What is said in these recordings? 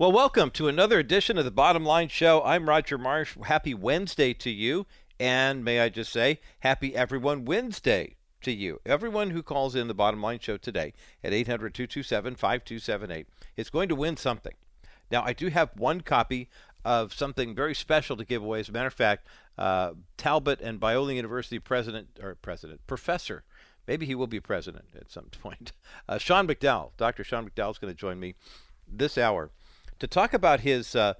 Well, welcome to another edition of the Bottom Line Show. I'm Roger Marsh. Happy Wednesday to you. And may I just say, happy Everyone Wednesday to you. Everyone who calls in the Bottom Line Show today at 800 227 5278 is going to win something. Now, I do have one copy of something very special to give away. As a matter of fact, uh, Talbot and Biola University president, or president, professor, maybe he will be president at some point, uh, Sean McDowell, Dr. Sean McDowell is going to join me this hour to talk about his. Uh,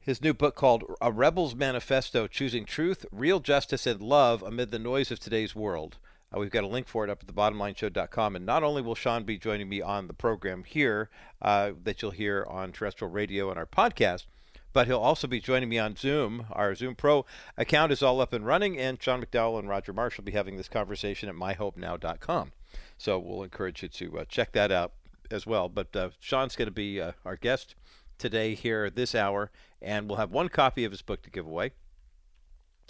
his new book called A Rebel's Manifesto Choosing Truth, Real Justice, and Love Amid the Noise of Today's World. Uh, we've got a link for it up at the thebottomlineshow.com. And not only will Sean be joining me on the program here uh, that you'll hear on terrestrial radio and our podcast, but he'll also be joining me on Zoom. Our Zoom Pro account is all up and running, and Sean McDowell and Roger Marsh will be having this conversation at myhopenow.com. So we'll encourage you to uh, check that out as well. But uh, Sean's going to be uh, our guest today here this hour, and we'll have one copy of his book to give away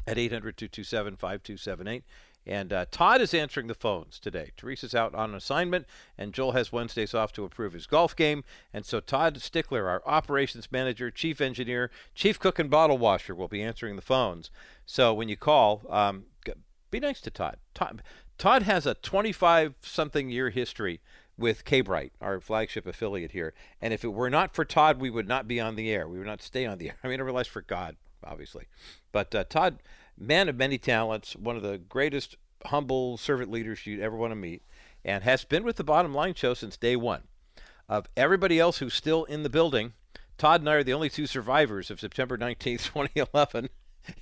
at 800 227 5278. And uh, Todd is answering the phones today. Teresa's out on assignment, and Joel has Wednesdays off to improve his golf game. And so Todd Stickler, our operations manager, chief engineer, chief cook, and bottle washer, will be answering the phones. So when you call, um, be nice to Todd. Todd, Todd has a 25 something year history with K-Bright, our flagship affiliate here. And if it were not for Todd, we would not be on the air. We would not stay on the air. I mean, I realize for God, obviously. But uh, Todd man of many talents, one of the greatest humble servant leaders you'd ever want to meet, and has been with the Bottom Line Show since day one. Of everybody else who's still in the building, Todd and I are the only two survivors of September 19th, 2011.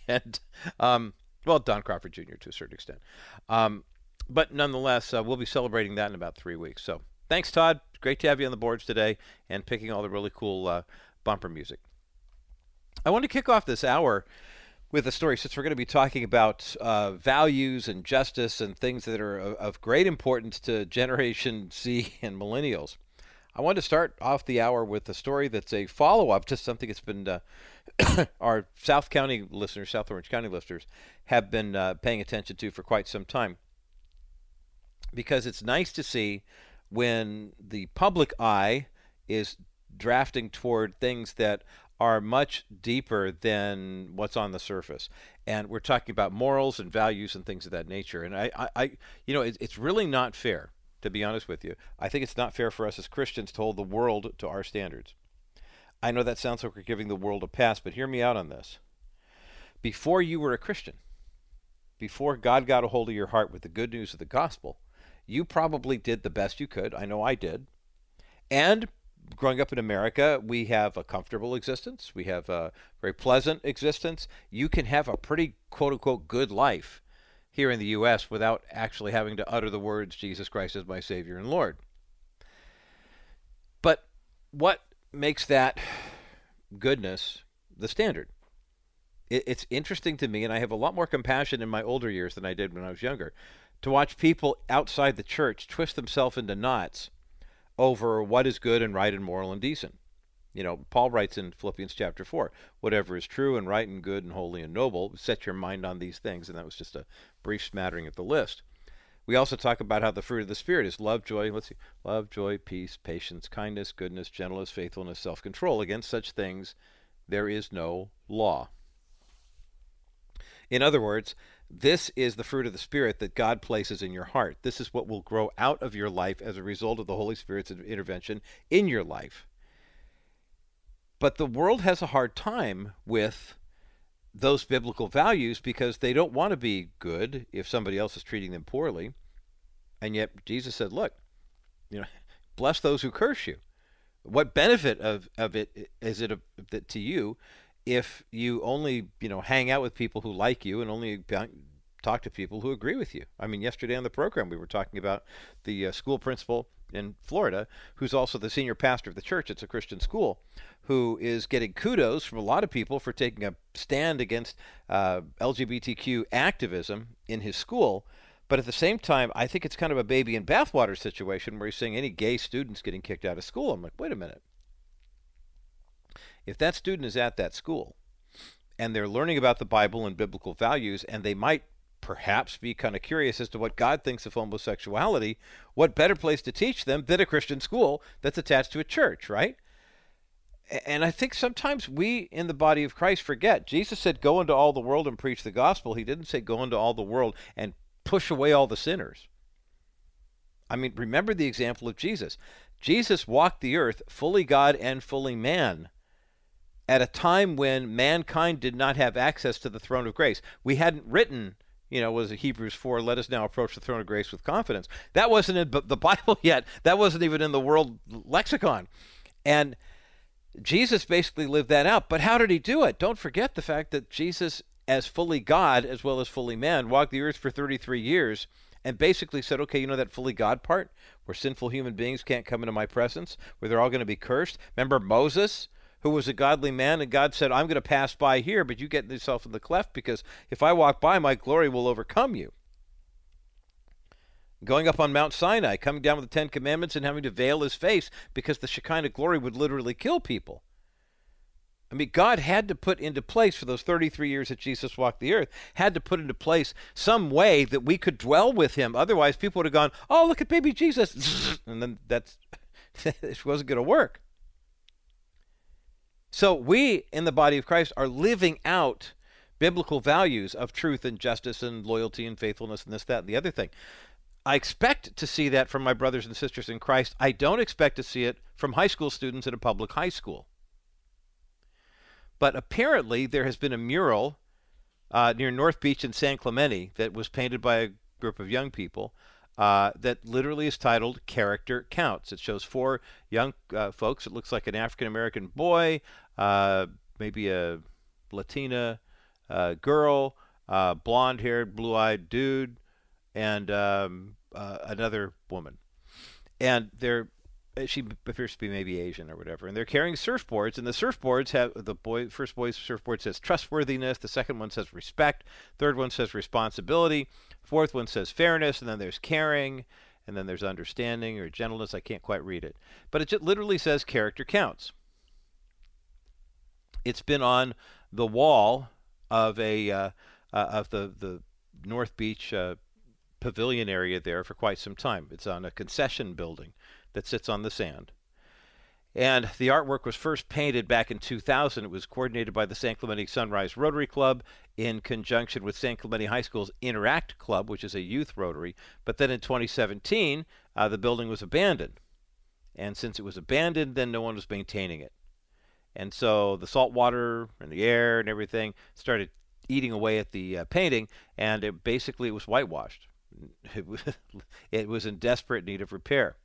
and, um, well, Don Crawford Jr. to a certain extent. Um, but nonetheless, uh, we'll be celebrating that in about three weeks. So thanks, Todd. Great to have you on the boards today and picking all the really cool uh, bumper music. I want to kick off this hour with a story since we're going to be talking about uh, values and justice and things that are of, of, great importance to Generation Z and millennials. I want to start off the hour with a story that's a follow up to something that's been uh, our South County listeners, South Orange County listeners, have been uh, paying attention to for quite some time. Because it's nice to see when the public eye is drafting toward things that are much deeper than what's on the surface. And we're talking about morals and values and things of that nature. And I, I, I you know, it, it's really not fair, to be honest with you. I think it's not fair for us as Christians to hold the world to our standards. I know that sounds like we're giving the world a pass, but hear me out on this. Before you were a Christian, before God got a hold of your heart with the good news of the gospel, you probably did the best you could. I know I did. And growing up in America, we have a comfortable existence. We have a very pleasant existence. You can have a pretty quote unquote good life here in the U.S. without actually having to utter the words, Jesus Christ is my Savior and Lord. But what makes that goodness the standard? it's interesting to me, and I have a lot more compassion in my older years than I did when I was younger, to watch people outside the church twist themselves into knots over what is good and right and moral and decent. You know, Paul writes in Philippians chapter 4 whatever is true and right and good and holy and noble, set your mind on these things. And that was just a brief smattering of the list. We also talk about how the fruit of the Spirit is love, joy, let's see, love, joy, peace, patience, kindness, goodness, gentleness, faithfulness, self control. Against such things, there is no law. In other words, this is the fruit of the Spirit that God places in your heart. This is what will grow out of your life as a result of the Holy Spirit's intervention in your life. But the world has a hard time with those biblical values because they don't want to be good if somebody else is treating them poorly. And yet Jesus said, look, you know, bless those who curse you. What benefit of, of it is it a, to you if you only you know hang out with people who like you and only talk to people who agree with you. I mean, yesterday on the program we were talking about the uh, school principal in Florida, who's also the senior pastor of the church. It's a Christian school, who is getting kudos from a lot of people for taking a stand against uh, LGBTQ activism in his school. But at the same time, I think it's kind of a baby in bathwater situation where he's saying any gay students getting kicked out of school. I'm like, wait a minute. If that student is at that school and they're learning about the Bible and biblical values, and they might perhaps be kind of curious as to what God thinks of homosexuality, what better place to teach them than a Christian school that's attached to a church, right? And I think sometimes we in the body of Christ forget. Jesus said, Go into all the world and preach the gospel. He didn't say, Go into all the world and push away all the sinners. I mean, remember the example of Jesus. Jesus walked the earth fully God and fully man at a time when mankind did not have access to the throne of grace. We hadn't written, you know, was it Hebrews 4, let us now approach the throne of grace with confidence. That wasn't in the Bible yet. That wasn't even in the world lexicon. And Jesus basically lived that out. But how did he do it? Don't forget the fact that Jesus, as fully God as well as fully man, walked the earth for 33 years and basically said, okay, you know that fully God part where sinful human beings can't come into my presence, where they're all going to be cursed? Remember Moses? Who was a godly man, and God said, I'm going to pass by here, but you get yourself in the cleft because if I walk by, my glory will overcome you going up on Mount Sinai, coming down with the Ten Commandments, and having to veil his face because the Shekinah glory would literally kill people. I mean, God had to put into place for those 33 years that Jesus walked the earth, had to put into place some way that we could dwell with him. Otherwise, people would have gone, oh, look at baby Jesus. And then that's, it wasn't going to work. So we in the body of Christ are living out biblical values of truth and justice and loyalty and faithfulness and this, that, and the other thing. I expect to see that from my brothers and sisters in Christ. I don't expect to see it from high school students at a public high school. But apparently, there has been a mural uh, near North Beach in San Clemente that was painted by a group of young people uh, that literally is titled Character Counts. It shows four young uh, folks. It looks like an African American boy, uh, maybe a Latina uh, girl, uh, blonde haired, blue eyed dude, and um, uh, another woman, and they're uh, she appears to be maybe Asian or whatever, and they're carrying surfboards, and the surfboards have the boy first boy's surfboard says trustworthiness, the second one says respect, third one says responsibility, fourth one says fairness, and then there's caring, and then there's understanding or gentleness. I can't quite read it, but it literally says character counts. It's been on the wall of a uh, uh, of the the North Beach uh, pavilion area there for quite some time. It's on a concession building that sits on the sand. And the artwork was first painted back in 2000. It was coordinated by the San Clemente Sunrise Rotary Club in conjunction with San Clemente High School's Interact Club, which is a youth rotary. But then in 2017, uh, the building was abandoned. And since it was abandoned, then no one was maintaining it. And so the salt water and the air and everything started eating away at the uh, painting, and it basically it was whitewashed it was, it was in desperate need of repair.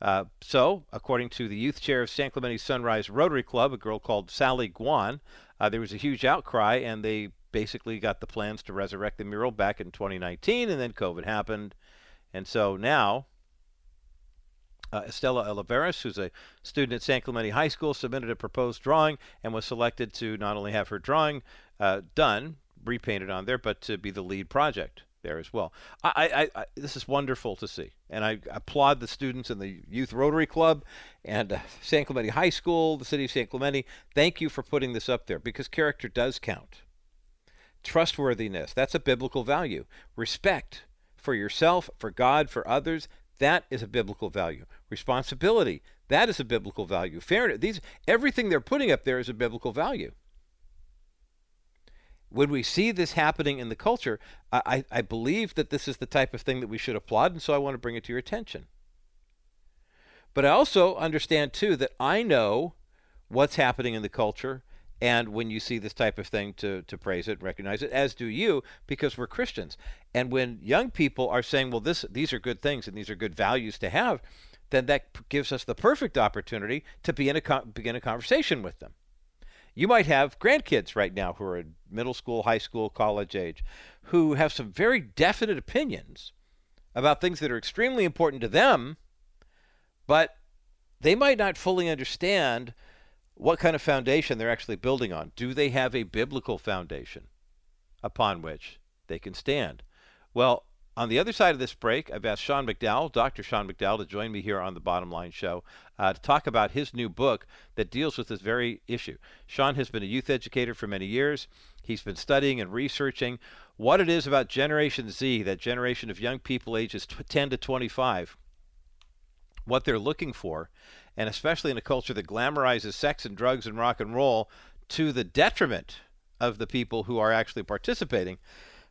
Uh, so, according to the youth chair of San Clemente Sunrise Rotary Club, a girl called Sally Guan, uh, there was a huge outcry, and they basically got the plans to resurrect the mural back in 2019, and then COVID happened. And so now, uh, Estella Oliveras, who's a student at San Clemente High School, submitted a proposed drawing and was selected to not only have her drawing uh, done, repainted on there, but to be the lead project there as well. I, I, I, this is wonderful to see, and I applaud the students in the Youth Rotary Club and uh, San Clemente High School, the city of San Clemente. Thank you for putting this up there because character does count. Trustworthiness, that's a biblical value. Respect for yourself, for God, for others, that is a biblical value. Responsibility, that is a biblical value. Fairness, these everything they're putting up there is a biblical value when we see this happening in the culture, I, I believe that this is the type of thing that we should applaud, and so I want to bring it to your attention. But I also understand, too, that I know what's happening in the culture, and when you see this type of thing, to, to praise it, recognize it, as do you, because we're Christians. And when young people are saying, well, this, these are good things and these are good values to have, then that gives us the perfect opportunity to be in a, begin a conversation with them. You might have grandkids right now who are middle school, high school, college age, who have some very definite opinions about things that are extremely important to them, but they might not fully understand what kind of foundation they're actually building on. Do they have a biblical foundation upon which they can stand? Well, on the other side of this break, I've asked Sean McDowell, Dr. Sean McDowell, to join me here on the Bottom Line Show uh, to talk about his new book that deals with this very issue. Sean has been a youth educator for many years. He's been studying and researching what it is about Generation Z, that generation of young people ages 10 to 25, what they're looking for, and especially in a culture that glamorizes sex and drugs and rock and roll to the detriment of the people who are actually participating.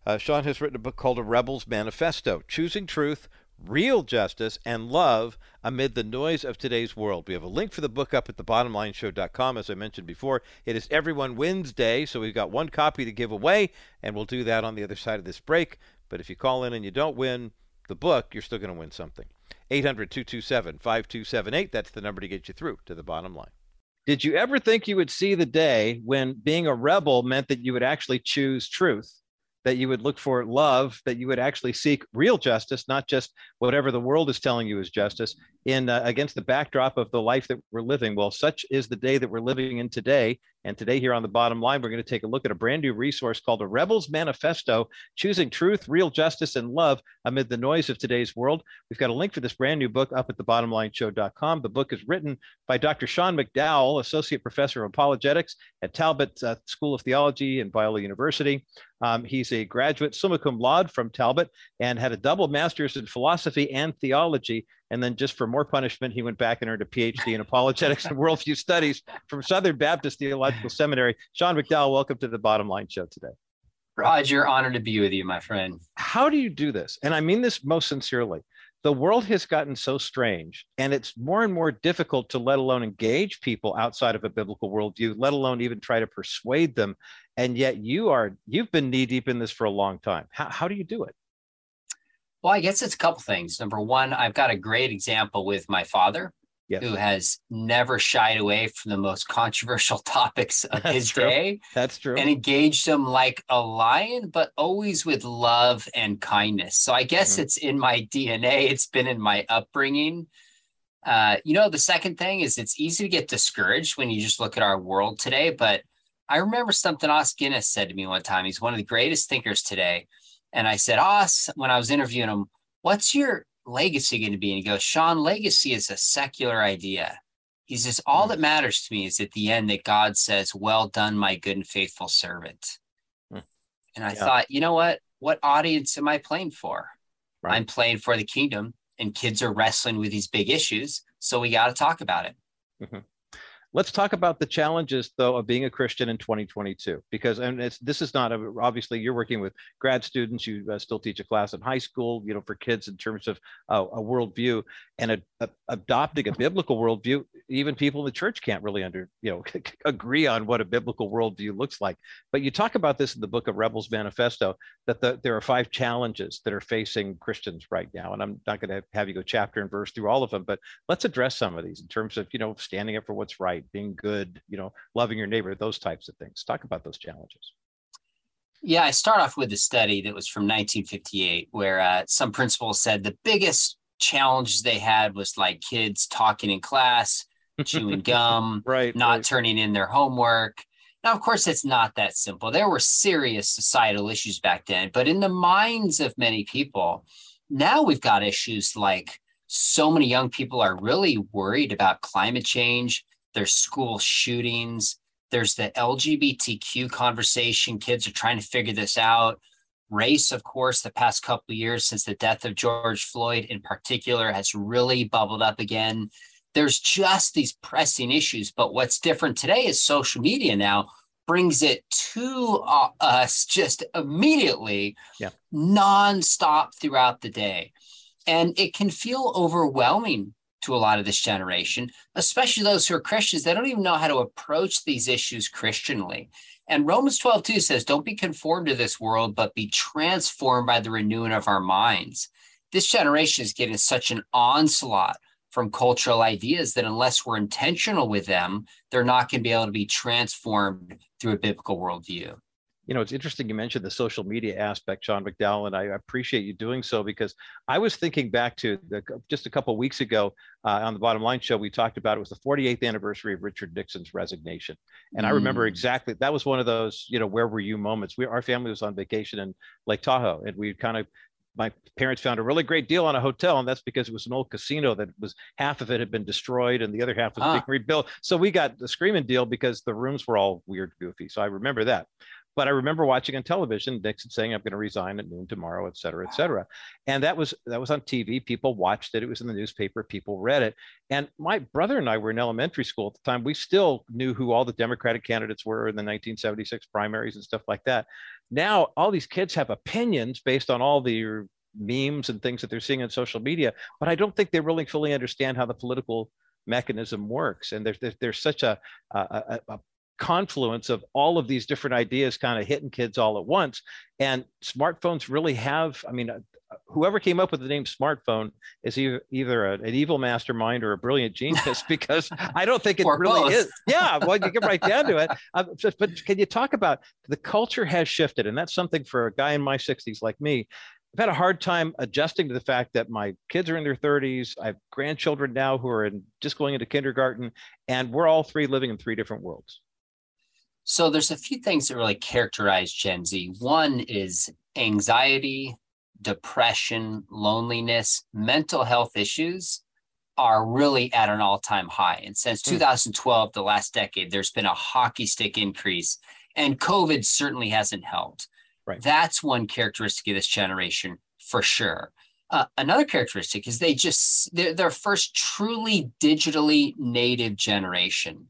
Uh, Sean has written a book called A Rebel's Manifesto Choosing Truth, Real Justice, and Love Amid the Noise of Today's World. We have a link for the book up at thebottomlineshow.com, as I mentioned before. It is Everyone Wednesday, so we've got one copy to give away, and we'll do that on the other side of this break. But if you call in and you don't win the book, you're still going to win something. 800 227 5278. That's the number to get you through to the bottom line. Did you ever think you would see the day when being a rebel meant that you would actually choose truth? That you would look for love, that you would actually seek real justice, not just whatever the world is telling you is justice, in uh, against the backdrop of the life that we're living. Well, such is the day that we're living in today. And today, here on the bottom line, we're going to take a look at a brand new resource called A Rebel's Manifesto Choosing Truth, Real Justice, and Love Amid the Noise of Today's World. We've got a link for this brand new book up at thebottomlineshow.com. The book is written by Dr. Sean McDowell, Associate Professor of Apologetics at Talbot uh, School of Theology and Biola University. Um, he's a graduate summa cum laude from Talbot and had a double master's in philosophy and theology and then, just for more punishment, he went back and earned a PhD in apologetics and worldview studies from Southern Baptist Theological Seminary. Sean McDowell, welcome to the Bottom Line Show today. Roger, honored to be with you, my friend. How do you do this? And I mean this most sincerely. The world has gotten so strange, and it's more and more difficult to let alone engage people outside of a biblical worldview, let alone even try to persuade them. And yet, you are you've been knee deep in this for a long time. How, how do you do it? Well, I guess it's a couple things. Number one, I've got a great example with my father, yes. who has never shied away from the most controversial topics of That's his true. day. That's true. And engaged them like a lion, but always with love and kindness. So I guess mm-hmm. it's in my DNA. It's been in my upbringing. Uh, you know, the second thing is it's easy to get discouraged when you just look at our world today. But I remember something Os Guinness said to me one time. He's one of the greatest thinkers today. And I said, Os, when I was interviewing him, what's your legacy going to be? And he goes, Sean, legacy is a secular idea. He says, all hmm. that matters to me is at the end that God says, well done, my good and faithful servant. Hmm. And I yeah. thought, you know what? What audience am I playing for? Right. I'm playing for the kingdom, and kids are wrestling with these big issues. So we got to talk about it. Mm-hmm. Let's talk about the challenges, though, of being a Christian in 2022, because and it's, this is not a, obviously you're working with grad students. You uh, still teach a class in high school, you know, for kids in terms of uh, a worldview and a, a, adopting a biblical worldview. Even people in the church can't really under you know agree on what a biblical worldview looks like. But you talk about this in the book of Rebels Manifesto that the, there are five challenges that are facing Christians right now, and I'm not going to have you go chapter and verse through all of them, but let's address some of these in terms of you know standing up for what's right being good, you know, loving your neighbor, those types of things. Talk about those challenges. Yeah, I start off with a study that was from 1958, where uh, some principals said the biggest challenges they had was like kids talking in class, chewing gum, right, not right. turning in their homework. Now, of course, it's not that simple. There were serious societal issues back then, but in the minds of many people, now we've got issues like so many young people are really worried about climate change there's school shootings, there's the LGBTQ conversation. Kids are trying to figure this out. Race, of course, the past couple of years since the death of George Floyd in particular has really bubbled up again. There's just these pressing issues. But what's different today is social media now brings it to uh, us just immediately, yeah. nonstop throughout the day. And it can feel overwhelming to a lot of this generation, especially those who are Christians. They don't even know how to approach these issues Christianly. And Romans 12, 2 says, Don't be conformed to this world, but be transformed by the renewing of our minds. This generation is getting such an onslaught from cultural ideas that unless we're intentional with them, they're not going to be able to be transformed through a biblical worldview you know, it's interesting you mentioned the social media aspect, Sean McDowell, and I appreciate you doing so because I was thinking back to the, just a couple weeks ago uh, on the Bottom Line show, we talked about it was the 48th anniversary of Richard Nixon's resignation, and mm. I remember mm. exactly that was one of those, you know, where were you moments. We our family was on vacation in Lake Tahoe, and we kind of my parents found a really great deal on a hotel, and that's because it was an old casino that was half of it had been destroyed and the other half was ah. being rebuilt. So we got the screaming deal because the rooms were all weird, goofy. So I remember that. But I remember watching on television Nixon saying, "I'm going to resign at noon tomorrow," et cetera, et cetera. And that was that was on TV. People watched it. It was in the newspaper. People read it. And my brother and I were in elementary school at the time. We still knew who all the Democratic candidates were in the 1976 primaries and stuff like that. Now all these kids have opinions based on all the memes and things that they're seeing on social media, but I don't think they really fully understand how the political mechanism works. And there's there's, there's such a, a, a confluence of all of these different ideas kind of hitting kids all at once. And smartphones really have, I mean, uh, whoever came up with the name smartphone is either, an evil mastermind or a brilliant genius because I don't think it really both. is. Yeah, well, you get right down to it. Uh, but can you talk about the culture has shifted? And that's something for a guy in my 60s like me I've had a hard time adjusting to the fact that my kids are in their 30s. I have grandchildren now who are in, just going into kindergarten, and we're all three living in three different worlds. So there's a few things that really characterize Gen Z. One is anxiety, depression, loneliness, mental health issues are really at an all-time high. And since hmm. 2012, the last decade, there's been a hockey stick increase, and COVID certainly hasn't helped. Right. That's one characteristic of this generation for sure. Uh, another characteristic is they just they're their first truly digitally native generation.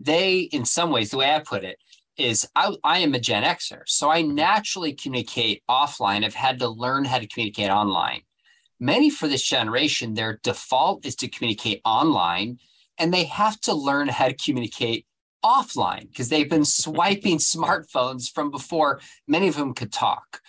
They, in some ways, the way I put it is I, I am a Gen Xer, so I mm-hmm. naturally communicate offline. I've had to learn how to communicate online. Many for this generation, their default is to communicate online, and they have to learn how to communicate offline because they've been swiping smartphones from before many of them could talk.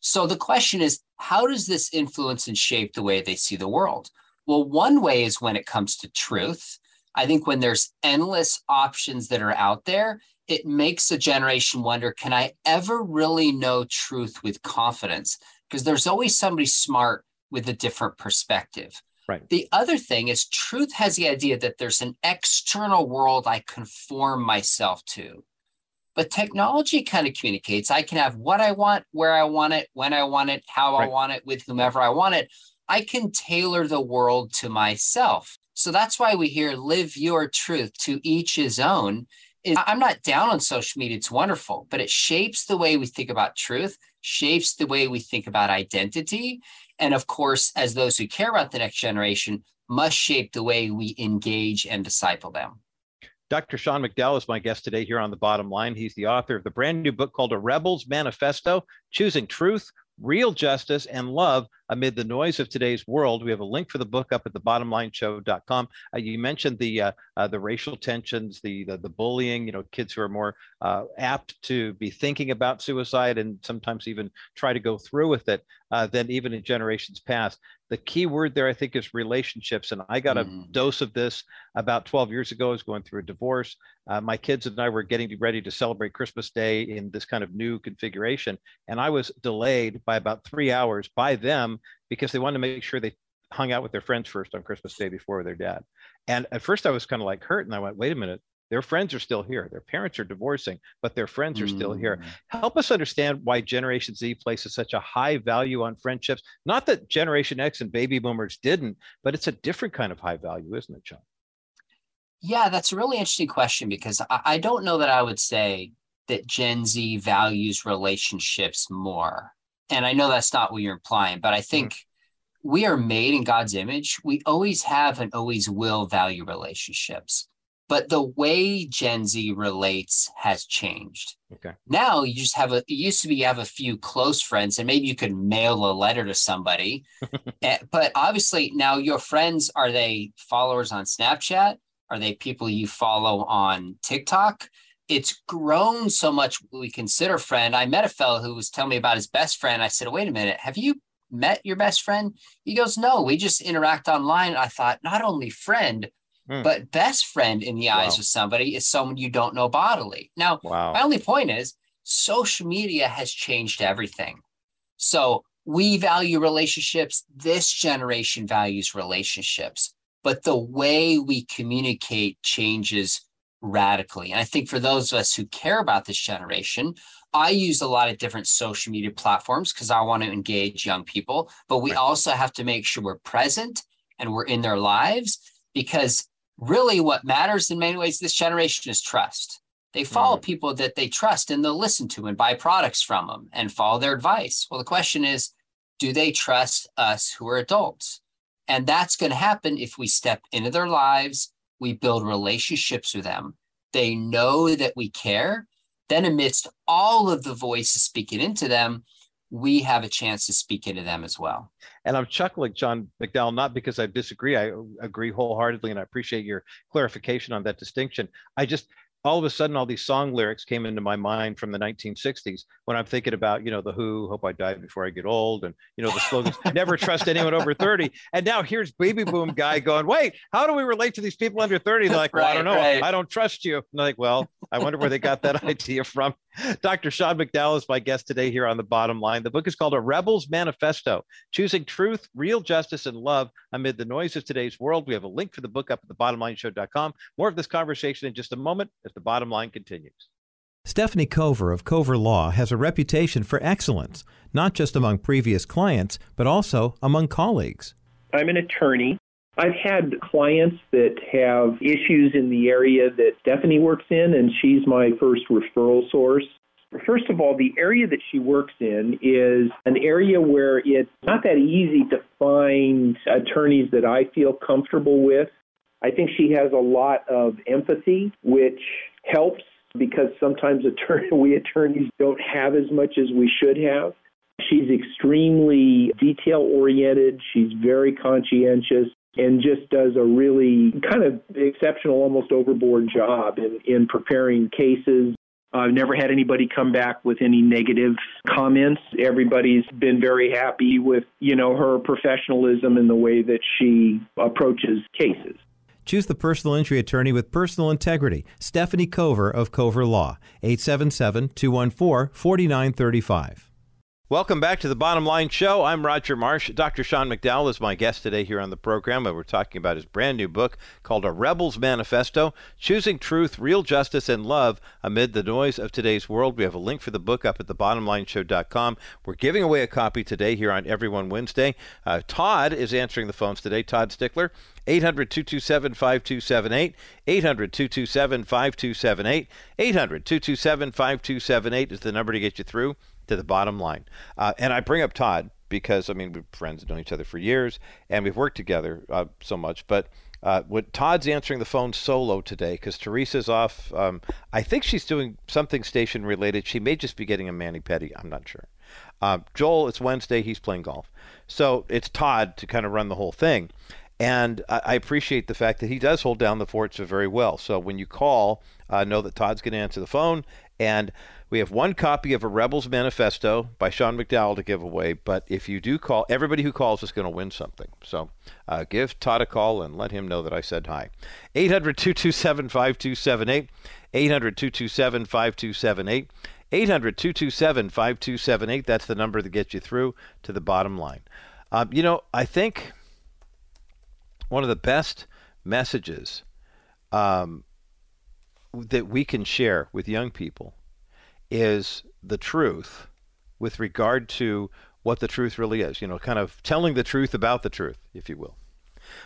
So the question is, how does this influence and shape the way they see the world? Well, one way is when it comes to truth. I think when there's endless options that are out there, it makes a generation wonder can I ever really know truth with confidence? Because there's always somebody smart with a different perspective. Right. The other thing is truth has the idea that there's an external world I conform myself to. But technology kind of communicates I can have what I want, where I want it, when I want it, how right. I want it, with whomever I want it. I can tailor the world to myself. So that's why we hear live your truth to each his own. I'm not down on social media, it's wonderful, but it shapes the way we think about truth, shapes the way we think about identity. And of course, as those who care about the next generation, must shape the way we engage and disciple them. Dr. Sean McDowell is my guest today here on the bottom line. He's the author of the brand new book called A Rebel's Manifesto Choosing Truth, Real Justice, and Love amid the noise of today's world. We have a link for the book up at the bottomlineshow.com. Uh, you mentioned the uh, uh, the racial tensions, the, the, the bullying. You know, kids who are more uh, apt to be thinking about suicide and sometimes even try to go through with it uh, than even in generations past. The key word there, I think, is relationships. And I got a mm. dose of this about 12 years ago. I was going through a divorce. Uh, my kids and I were getting ready to celebrate Christmas Day in this kind of new configuration, and I was delayed by about three hours by them because they wanted to make sure they hung out with their friends first on Christmas Day before their dad. And at first I was kind of like hurt and I went, wait a minute, their friends are still here. Their parents are divorcing, but their friends are still here. Mm. Help us understand why Generation Z places such a high value on friendships. Not that Generation X and baby boomers didn't, but it's a different kind of high value, isn't it, Sean? Yeah, that's a really interesting question because I, I don't know that I would say that Gen Z values relationships more and I know that's not what you're implying, but I mm-hmm. think mm-hmm. we are made in God's image. We always have and always will value relationships. But the way Gen Z relates has changed. Okay. Now you just have a, it used to be you have a few close friends and maybe you could mail a letter to somebody. Eh, but obviously now your friends, are they followers on Snapchat? Are they people you follow on TikTok? It's grown so much we consider friend. I met a fellow who was telling me about his best friend. I said, wait a minute, have you met your best friend? He goes, no, we just interact online. I thought, not only friend, hmm. but best friend in the eyes wow. of somebody is someone you don't know bodily. Now, wow. my only point is social media has changed everything. So we value relationships. This generation values relationships, but the way we communicate changes radically. And I think for those of us who care about this generation, I use a lot of different social media platforms because I want to engage young people, but we right. also have to make sure we're present and we're in their lives because really what matters in many ways this generation is trust. They follow mm. people that they trust and they'll listen to and buy products from them and follow their advice. Well, the question is, do they trust us who are adults? And that's going to happen if we step into their lives, we build relationships with them. They know that we care. Then, amidst all of the voices speaking into them, we have a chance to speak into them as well. And I'm chuckling, Sean McDowell, not because I disagree. I agree wholeheartedly, and I appreciate your clarification on that distinction. I just all of a sudden all these song lyrics came into my mind from the 1960s when i'm thinking about you know the who hope i die before i get old and you know the slogans never trust anyone over 30 and now here's baby boom guy going wait how do we relate to these people under 30 they're like well, right, i don't know. right. i don't trust you. And they're like well i wonder where they got that idea from Dr. Sean McDowell is my guest today here on The Bottom Line. The book is called A Rebel's Manifesto Choosing Truth, Real Justice, and Love Amid the Noise of Today's World. We have a link for the book up at thebottomlineshow.com. More of this conversation in just a moment as The Bottom Line continues. Stephanie Cover of Cover Law has a reputation for excellence, not just among previous clients, but also among colleagues. I'm an attorney. I've had clients that have issues in the area that Stephanie works in, and she's my first referral source. First of all, the area that she works in is an area where it's not that easy to find attorneys that I feel comfortable with. I think she has a lot of empathy, which helps because sometimes attorney, we attorneys don't have as much as we should have. She's extremely detail oriented. She's very conscientious and just does a really kind of exceptional, almost overboard job in, in preparing cases. I've never had anybody come back with any negative comments. Everybody's been very happy with, you know, her professionalism and the way that she approaches cases. Choose the personal injury attorney with personal integrity. Stephanie Cover of Cover Law, 877 214 4935. Welcome back to the Bottom Line Show. I'm Roger Marsh. Dr. Sean McDowell is my guest today here on the program, and we're talking about his brand new book called A Rebel's Manifesto Choosing Truth, Real Justice, and Love Amid the Noise of Today's World. We have a link for the book up at thebottomlineshow.com. We're giving away a copy today here on Everyone Wednesday. Uh, Todd is answering the phones today. Todd Stickler, 800 227 5278. 800 227 5278. 800 227 5278 is the number to get you through to the bottom line. Uh, and I bring up Todd because I mean we're friends, known each other for years, and we've worked together uh, so much. But uh, what Todd's answering the phone solo today because Teresa's off. Um, I think she's doing something station related. She may just be getting a mani pedi. I'm not sure. Uh, Joel, it's Wednesday. He's playing golf, so it's Todd to kind of run the whole thing. And I, I appreciate the fact that he does hold down the forts very well. So when you call, uh, know that Todd's going to answer the phone and we have one copy of A Rebel's Manifesto by Sean McDowell to give away, but if you do call, everybody who calls is going to win something. So uh, give Todd a call and let him know that I said hi. 800 227 5278. 800 227 5278. 800 227 5278. That's the number that gets you through to the bottom line. Um, you know, I think one of the best messages um, that we can share with young people is the truth with regard to what the truth really is, you know, kind of telling the truth about the truth, if you will.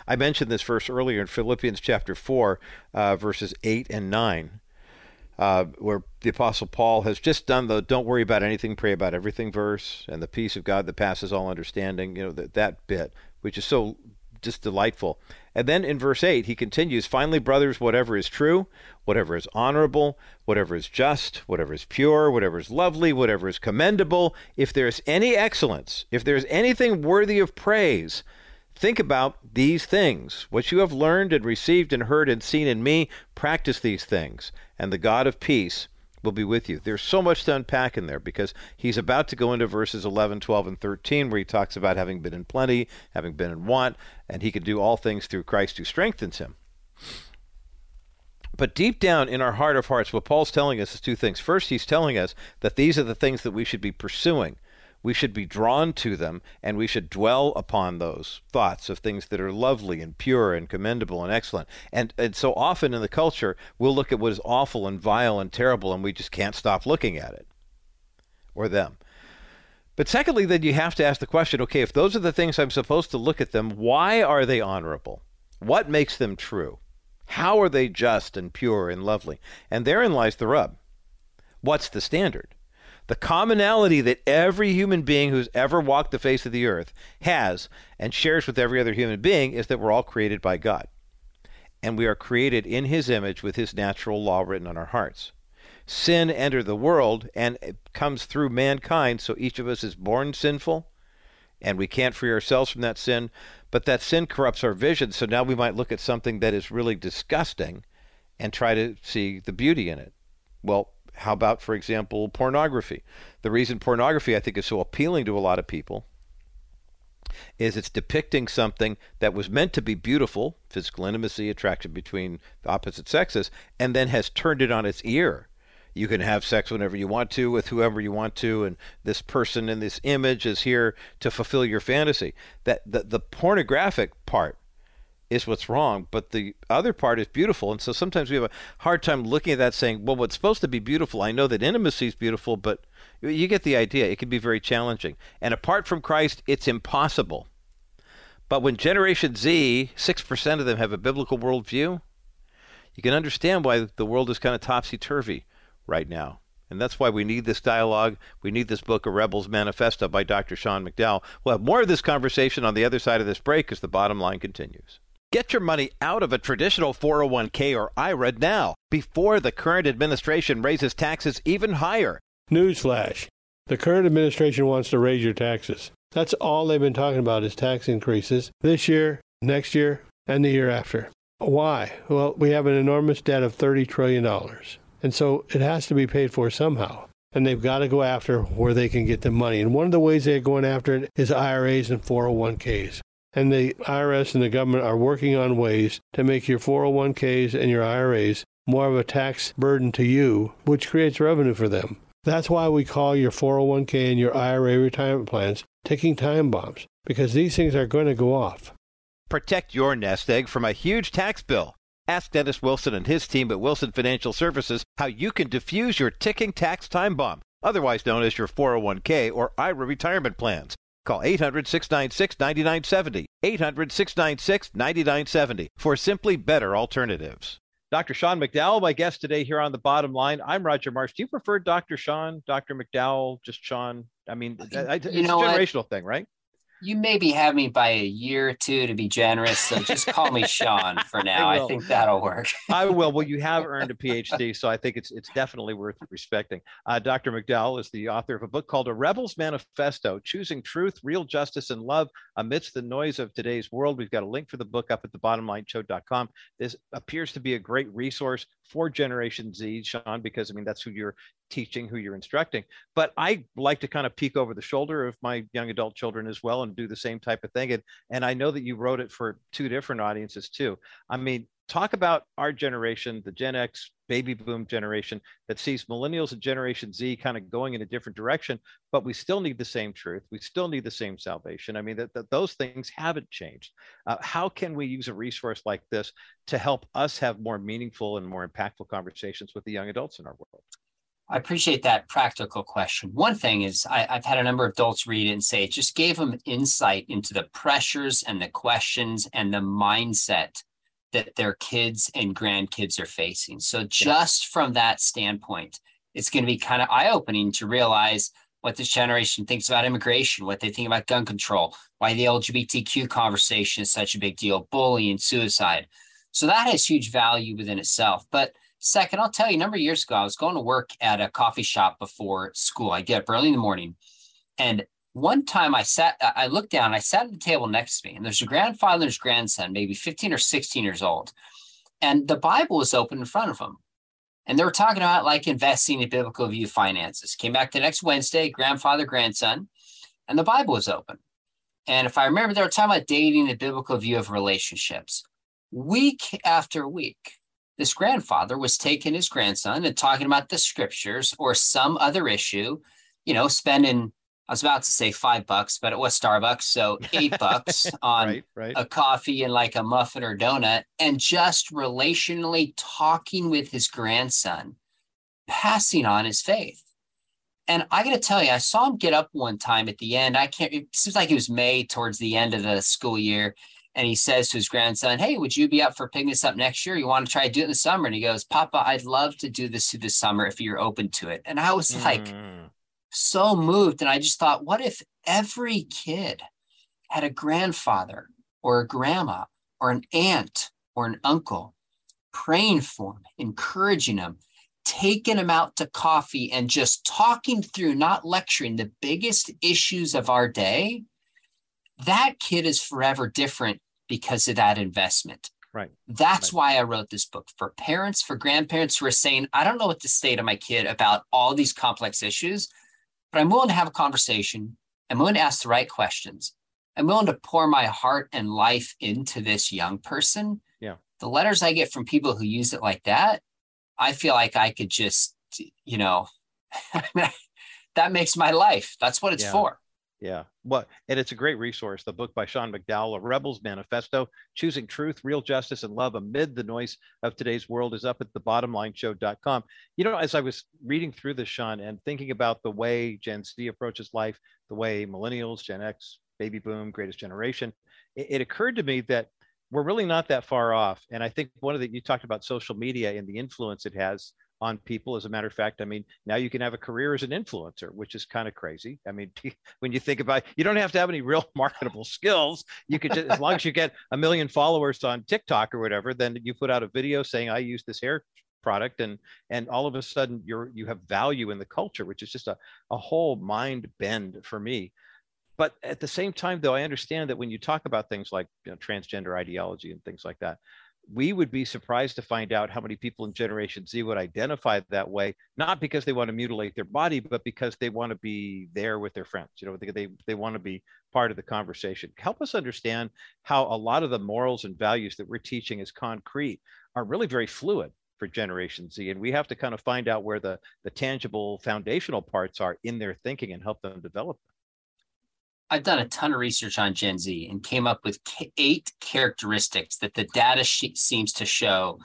I mentioned this verse earlier in Philippians chapter 4, uh, verses 8 and 9, uh, where the Apostle Paul has just done the don't worry about anything, pray about everything verse, and the peace of God that passes all understanding, you know, that, that bit, which is so just delightful. And then in verse 8, he continues Finally, brothers, whatever is true, whatever is honorable, whatever is just, whatever is pure, whatever is lovely, whatever is commendable, if there is any excellence, if there is anything worthy of praise, think about these things. What you have learned and received and heard and seen in me, practice these things, and the God of peace will be with you. There's so much to unpack in there because he's about to go into verses 11, 12, and 13 where he talks about having been in plenty, having been in want, and he can do all things through Christ who strengthens him. But deep down in our heart of hearts, what Paul's telling us is two things. First, he's telling us that these are the things that we should be pursuing we should be drawn to them and we should dwell upon those thoughts of things that are lovely and pure and commendable and excellent. And, and so often in the culture, we'll look at what is awful and vile and terrible and we just can't stop looking at it or them. But secondly, then you have to ask the question okay, if those are the things I'm supposed to look at them, why are they honorable? What makes them true? How are they just and pure and lovely? And therein lies the rub. What's the standard? The commonality that every human being who's ever walked the face of the earth has and shares with every other human being is that we're all created by God. And we are created in His image with His natural law written on our hearts. Sin entered the world and it comes through mankind, so each of us is born sinful and we can't free ourselves from that sin. But that sin corrupts our vision, so now we might look at something that is really disgusting and try to see the beauty in it. Well, how about, for example, pornography? The reason pornography, I think, is so appealing to a lot of people is it's depicting something that was meant to be beautiful, physical intimacy, attraction between the opposite sexes, and then has turned it on its ear. You can have sex whenever you want to with whoever you want to, and this person in this image is here to fulfill your fantasy. That the, the pornographic part is what's wrong, but the other part is beautiful. And so sometimes we have a hard time looking at that saying, well, what's supposed to be beautiful, I know that intimacy is beautiful, but you get the idea. It can be very challenging. And apart from Christ, it's impossible. But when Generation Z, 6% of them have a biblical worldview, you can understand why the world is kind of topsy turvy right now. And that's why we need this dialogue. We need this book, A Rebel's Manifesto by Dr. Sean McDowell. We'll have more of this conversation on the other side of this break as the bottom line continues. Get your money out of a traditional 401k or IRA now before the current administration raises taxes even higher. Newsflash the current administration wants to raise your taxes. That's all they've been talking about is tax increases this year, next year, and the year after. Why? Well, we have an enormous debt of $30 trillion. And so it has to be paid for somehow. And they've got to go after where they can get the money. And one of the ways they're going after it is IRAs and 401ks. And the IRS and the government are working on ways to make your 401ks and your IRAs more of a tax burden to you, which creates revenue for them. That's why we call your 401k and your IRA retirement plans ticking time bombs, because these things are going to go off. Protect your nest egg from a huge tax bill. Ask Dennis Wilson and his team at Wilson Financial Services how you can defuse your ticking tax time bomb, otherwise known as your 401k or IRA retirement plans. Call 800 696 9970. 800 696 9970 for simply better alternatives. Dr. Sean McDowell, my guest today here on the bottom line. I'm Roger Marsh. Do you prefer Dr. Sean, Dr. McDowell, just Sean? I mean, uh, it's you know a generational what? thing, right? You maybe have me by a year or two to be generous. So just call me Sean for now. I, I, think that'll work. I will. Well, you have earned a PhD, so I think it's it's definitely worth respecting. Uh, Dr. McDowell is the author of a book called A Rebel's Manifesto: Choosing Truth, Real Justice, and Love Amidst the Noise of Today's World. We've got a link for the book up at thebottomlineshow.com. This appears to be a great resource for Generation Z, Sean, because I mean that's who you're teaching, who you're instructing. But I like to kind of peek over the shoulder of my young adult children as well and do the same type of thing. And, and I know that you wrote it for two different audiences too. I mean, talk about our generation, the Gen X baby boom generation that sees millennials and Generation Z kind of going in a different direction, but we still need the same truth. We still need the same salvation. I mean, that, that those things haven't changed. Uh, how can we use a resource like this to help us have more meaningful and more impactful conversations with the young adults in our world? I appreciate that practical question. One thing is, I, have had a number of adults read it and say it just gave them insight into the pressures and the questions and the mindset that their kids and grandkids are facing. So, just yeah. from that standpoint, it's going to be kind of eye opening to realize what this generation thinks about immigration, what they think about gun control, why the LGBTQ conversation is such a big deal, bullying, suicide. So, that has huge value within itself. But Second, I'll tell you, a number of years ago, I was going to work at a coffee shop before school. I get up early in the morning. And one time I sat, I looked down, I sat at the table next to me, and there's a grandfather and there's grandson, maybe 15 or 16 years old. And the Bible was open in front of them. And they were talking about like investing in biblical view finances. Came back the next Wednesday, grandfather, grandson, and the Bible was open. And if I remember, they were talking about dating the biblical view of relationships. Week after week, this grandfather was taking his grandson and talking about the scriptures or some other issue, you know, spending, I was about to say five bucks, but it was Starbucks. So eight bucks on right, right. a coffee and like a muffin or donut, and just relationally talking with his grandson, passing on his faith. And I got to tell you, I saw him get up one time at the end. I can't, it seems like it was May towards the end of the school year. and he says to his grandson, Hey, would you be up for picking this up next year? You want to try to do it in the summer? And he goes, Papa, I'd love to do this through the summer if you're open to it. And I was like, Mm. So moved. And I just thought, what if every kid had a grandfather or a grandma or an aunt or an uncle praying for him, encouraging him, taking him out to coffee and just talking through, not lecturing the biggest issues of our day? That kid is forever different because of that investment. Right. That's Right. why I wrote this book for parents, for grandparents who are saying, I don't know what to say to my kid about all these complex issues, but I'm willing to have a conversation. I'm willing to ask the right questions. I'm willing to pour my heart and life into this young person. Yeah. The letters I get from people who use it like that, I feel like I could just, you know, that makes my life. That's what it's Yeah. for. Yeah. Well, and it's a great resource. The book by Sean McDowell, A Rebel's Manifesto, Choosing Truth, Real Justice, and Love Amid the Noise of Today's World is up at thebottomlineshow.com. You know, as I was reading through this, Sean, and thinking about the way Gen Z approaches life, the way millennials, Gen X, baby boom, greatest generation, it, it occurred to me that we're really not that far off. And I think one of the, you talked about social media and the influence it has on people. As a matter of fact, I mean, now you can have a career as an influencer, which is kind of crazy. I mean, when you think about, you don't have to have any real marketable skills. You could just, as long as you get a million followers on TikTok or whatever, then you put out a video saying, I use this hair product and and all of a sudden you're you have value in the culture which is just a, a whole mind bend for me but at the same time though i understand that when you talk about things like you know, transgender ideology and things like that we would be surprised to find out how many people in generation z would identify that way not because they want to mutilate their body but because they want to be there with their friends you know they, they, they want to be part of the conversation. Help us understand how a lot of the morals and values that we're teaching as concrete are really very fluid for generation z and we have to kind of find out where the the tangible foundational parts are in their thinking and help them develop them I've done a ton of research on Gen Z and came up with eight characteristics that the data sheet seems to show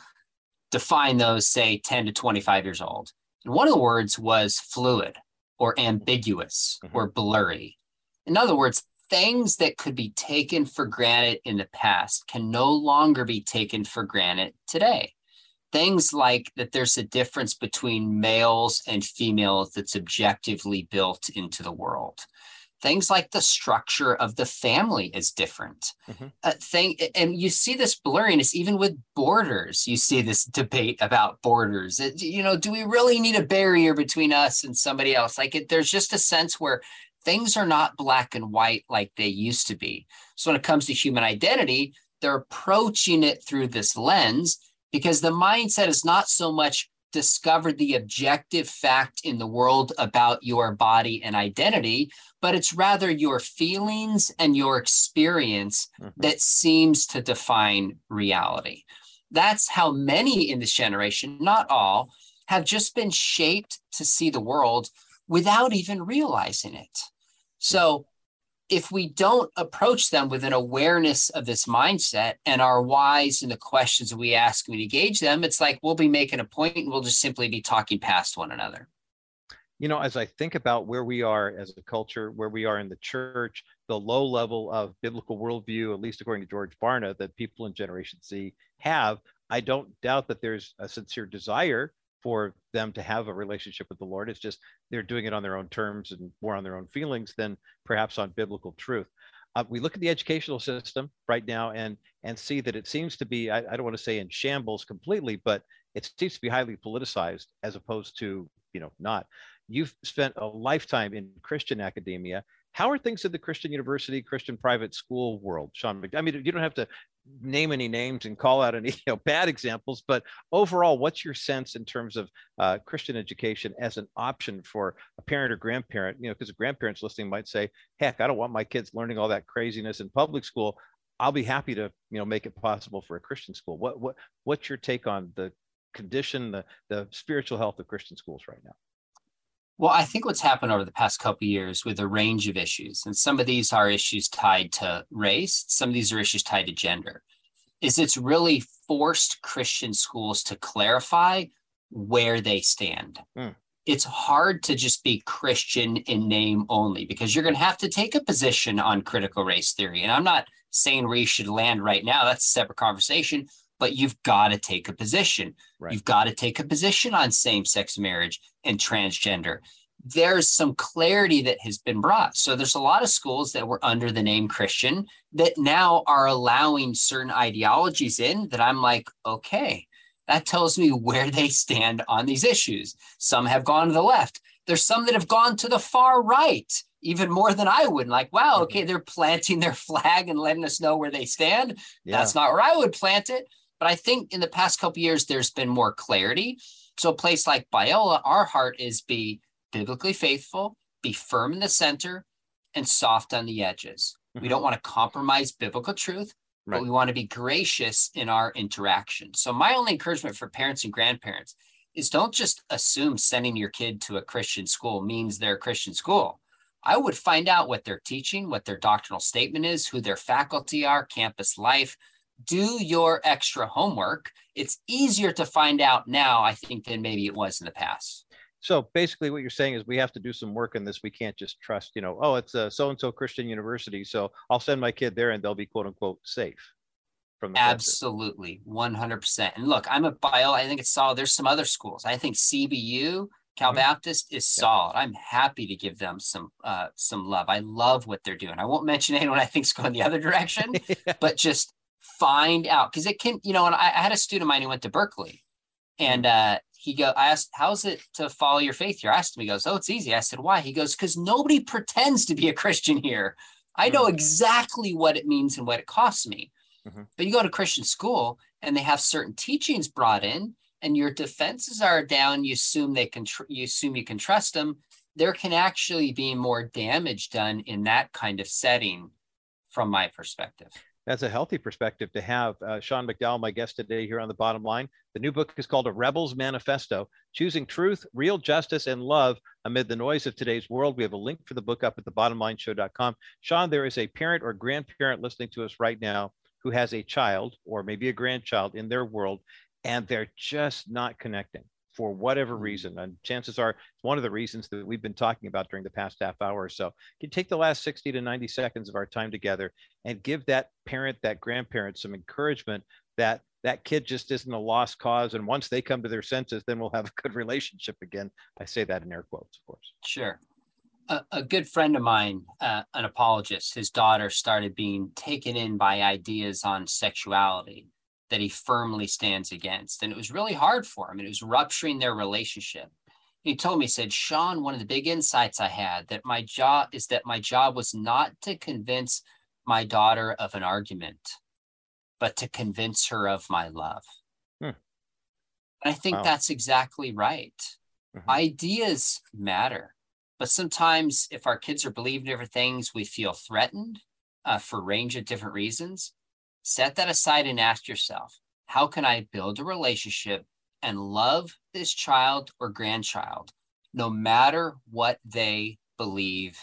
define those, say, 10 to 25 years old. And one of the words was fluid or ambiguous Mhm. or blurry. In other words, things that could be taken for granted in the past can no longer be taken for granted today. Things like that there's a difference between males and females that's objectively built into the world things like the structure of the family is different. Mhm. uh, thing and you see this blurriness even with borders. You see this debate about borders. It- you know do we really need a barrier between us and somebody else? Like it, there's just a sense where things are not black and white like they used to be. So when it comes to human identity they're approaching it through this lens because the mindset is not so much discover the objective fact in the world about your body and identity, but it's rather your feelings and your experience Mhm. that seems to define reality. That's how many in this generation, not all, have just been shaped to see the world without even realizing it. So if we don't approach them with an awareness of this mindset and are wise in the questions we ask and we engage them, it's like we'll be making a point and we'll just simply be talking past one another. you know, as I think about where we are as a culture, where we are in the church, the low level of biblical worldview, at least according to George Barna, that people in Generation Z have, I don't doubt that there's a sincere desire for them to have a relationship with the Lord. It's just they're doing it on their own terms and more on their own feelings than perhaps on biblical truth. Uh, we look at the educational system right now and and see that it seems to be I, I don't want to say in shambles completely, but it seems to be highly politicized as opposed to you know not you've spent a lifetime in Christian academia. How are things in the Christian university, Christian private school world, Sean? I mean, you don't have to name any names and call out any you know, bad examples, but overall, what's your sense in terms of uh, Christian education as an option for a parent or grandparent? You know, because grandparents listening might say, "Heck, I don't want my kids learning all that craziness in public school." I'll be happy to you know make it possible for a Christian school. What what what's your take on the condition, the the spiritual health of Christian schools right now? Well, I think what's happened over the past couple years with a range of issues, and some of these are issues tied to race, some of these are issues tied to gender, is it's really forced Christian schools to clarify where they stand. Mm. It's hard to just be Christian in name only because you're going to have to take a position on critical race theory. And I'm not saying where you should land right now. That's a separate conversation. But you've got to take a position. Right. You've got to take a position on same sex marriage and transgender. There's some clarity that has been brought. So there's a lot of schools that were under the name Christian that now are allowing certain ideologies in that I'm like, okay, that tells me where they stand on these issues. Some have gone to the left. There's some that have gone to the far right, even more than I would. Like, wow, mm-hmm. okay, they're planting their flag and letting us know where they stand. Yeah. That's not where I would plant it. But I think in the past couple years, there's been more clarity. So a place like Biola, our heart is be biblically faithful, be firm in the center, and soft on the edges. Mm-hmm. We don't want to compromise biblical truth, right. but we want to be gracious in our interaction. So my only encouragement for parents and grandparents is don't just assume sending your kid to a Christian school means they're a Christian school. I would find out what they're teaching, what their doctrinal statement is, who their faculty are, campus life. Do your extra homework. It's easier to find out now, I think, than maybe it was in the past. So basically, what you're saying is we have to do some work in this. We can't just trust, you know, oh, it's a so and so Christian university, so I'll send my kid there and they'll be quote unquote safe from the absolutely 100% and look i'm a bio i think it's solid there's some other schools i think cbu cal mm-hmm. baptist is solid i'm happy to give them some uh, some love i love what they're doing i won't mention anyone i think's going the other direction yeah. but just find out because it can you know and I, I, had a student of mine who went to berkeley and mm-hmm. uh he go i asked how's it to follow your faith here i asked him he goes oh it's easy i said why he goes because nobody pretends to be a christian here i know mm-hmm. exactly what it means and what it costs me Mm-hmm. But you go to Christian school and they have certain teachings brought in, and your defenses are down. You assume they can. Tr- you assume you can trust them. There can actually be more damage done in that kind of setting, from my perspective. That's a healthy perspective to have. Uh, Sean McDowell, my guest today here on the bottom line. The new book is called A Rebel's Manifesto Choosing Truth, Real Justice, and Love Amid the Noise of Today's World. We have a link for the book up at the thebottomlineshow.com. Sean, there is a parent or grandparent listening to us right now who has a child or maybe a grandchild in their world and they're just not connecting for whatever mm. reason. And chances are it's one of the reasons that we've been talking about during the past half hour or so. Can take the last 60 to 90 seconds of our time together and give that parent, that grandparent some encouragement that that kid just isn't a lost cause. And once they come to their senses, then we'll have a good relationship again. I say that in air quotes, of course. Sure a, a good friend of mine, uh, an apologist, his daughter started being taken in by ideas on sexuality that he firmly stands against. And it was really hard for him. And it was rupturing their relationship. He told me, he said, Sean, one of the big insights I had that my job is that my job was not to convince my daughter of an argument, but to convince her of my love. Hmm. And I think wow. that's exactly right. Mm-hmm. Ideas matter. But sometimes, if our kids are believing different things, we feel threatened uh, for a range of different reasons. Set that aside and ask yourself how can I build a relationship and love this child or grandchild, no matter what they believe,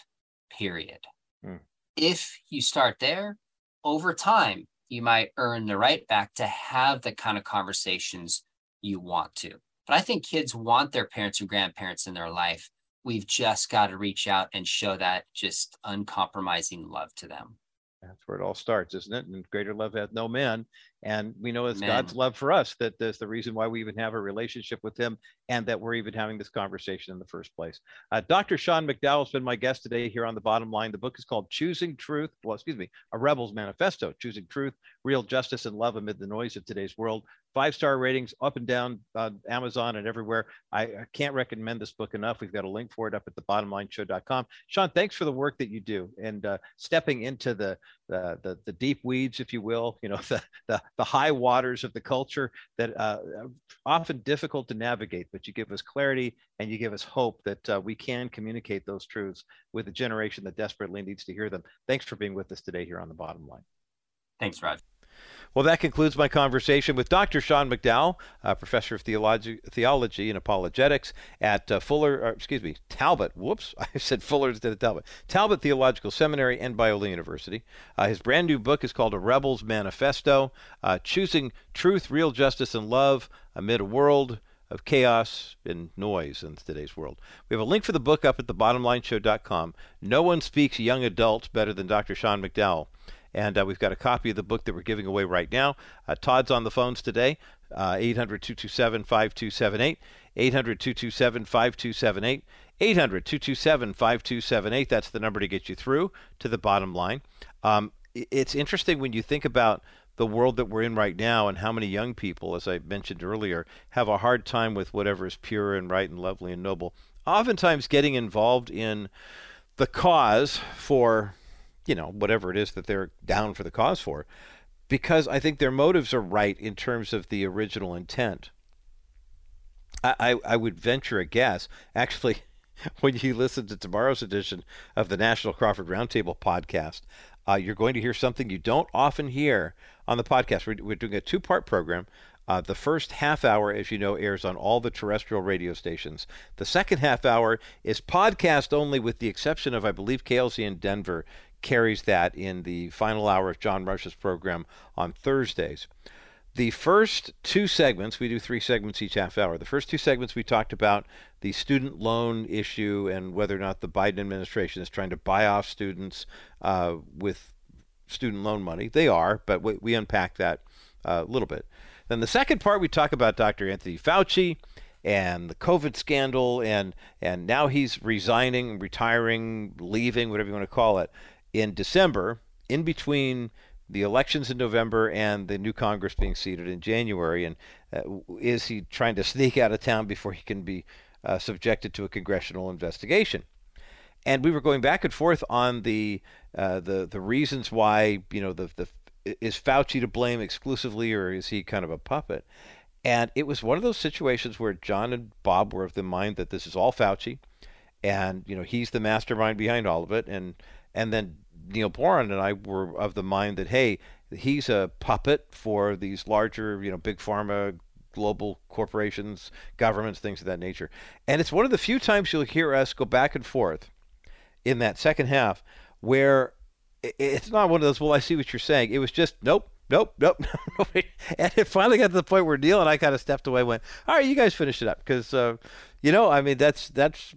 period? Mm. If you start there, over time, you might earn the right back to have the kind of conversations you want to. But I think kids want their parents and grandparents in their life we've just got to reach out and show that just uncompromising love to them. That's where it all starts, isn't it? And greater love hath no man. And we know it's Amen. God's love for us that is the reason why we even have a relationship with Him and that we're even having this conversation in the first place. Uh, Dr. Sean McDowell has been my guest today here on The Bottom Line. The book is called Choosing Truth. Well, excuse me, A Rebel's Manifesto Choosing Truth, Real Justice, and Love Amid the Noise of Today's World five star ratings up and down uh, Amazon and everywhere. I, I, can't recommend this book enough. We've got a link for it up at the bottomlineshow.com. Sean, thanks for the work that you do and uh, stepping into the, the, the the deep weeds, if you will. You know the the, the high waters of the culture that uh, often difficult to navigate, but you give us clarity and you give us hope that uh, we can communicate those truths with a generation that desperately needs to hear them. Thanks for being with us today here on the Bottom Line. Thanks, Rod. Well, that concludes my conversation with Dr. Sean McDowell, professor of theology, theology and apologetics at uh, Fuller, excuse me, Talbot. Whoops, I said Fuller instead of Talbot. Talbot Theological Seminary and Biola University. Uh, his brand new book is called A Rebel's Manifesto uh, Choosing Truth, Real Justice, and Love Amid a World of chaos and noise in today's world. We have a link for the book up at thebottomlineshow.com. No one speaks young adults better than Dr. Sean McDowell. And uh, we've got a copy of the book that we're giving away right now. Uh, Todd's on the phones today, uh, 800 227 5278. 800 227 5278. 800 227 5278. That's the number to get you through to the bottom line. Um, it's interesting when you think about the world that we're in right now and how many young people, as I mentioned earlier, have a hard time with whatever is pure and right and lovely and noble. Oftentimes getting involved in the cause for, you know, whatever it is that they're down for the cause for, because I think their motives are right in terms of the original intent. I, I, I would venture a guess, actually, when you listen to tomorrow's edition of the National Crawford Roundtable podcast, uh, you're going to hear something you don't often hear on the podcast. We're, we're doing a two part program. Uh, the first half hour, as you know, airs on all the terrestrial radio stations. The second half hour is podcast only, with the exception of, I believe, KLC in Denver carries that in the final hour of John Rush's program on Thursdays. The first two segments, we do three segments each half hour. The first two segments, we talked about the student loan issue and whether or not the Biden administration is trying to buy off students uh, with student loan money. They are, but we, we unpack that uh, a little bit. Then the second part, we talk about Dr. Anthony Fauci and the COVID scandal, and and now he's resigning, retiring, leaving, whatever you want to call it, in December, in between the elections in November and the new Congress being seated in January. And uh, is he trying to sneak out of town before he can be uh, subjected to a congressional investigation? And we were going back and forth on the uh, the the reasons why you know the the is Fauci to blame exclusively or is he kind of a puppet? And it was one of those situations where John and Bob were of the mind that this is all Fauci, and you know he's the mastermind behind all of it, and and then Neil Boron and I were of the mind that hey, he's a puppet for these larger, you know, big pharma, global corporations, governments, things of that nature. And it's one of the few times you'll hear us go back and forth in that second half where it's not one of those. Well, I see what you're saying. It was just nope. Nope, nope, and it finally got to the point where Neil and I kind of stepped away. Went, all right, you guys finish it up because uh, you know, I mean, that's that's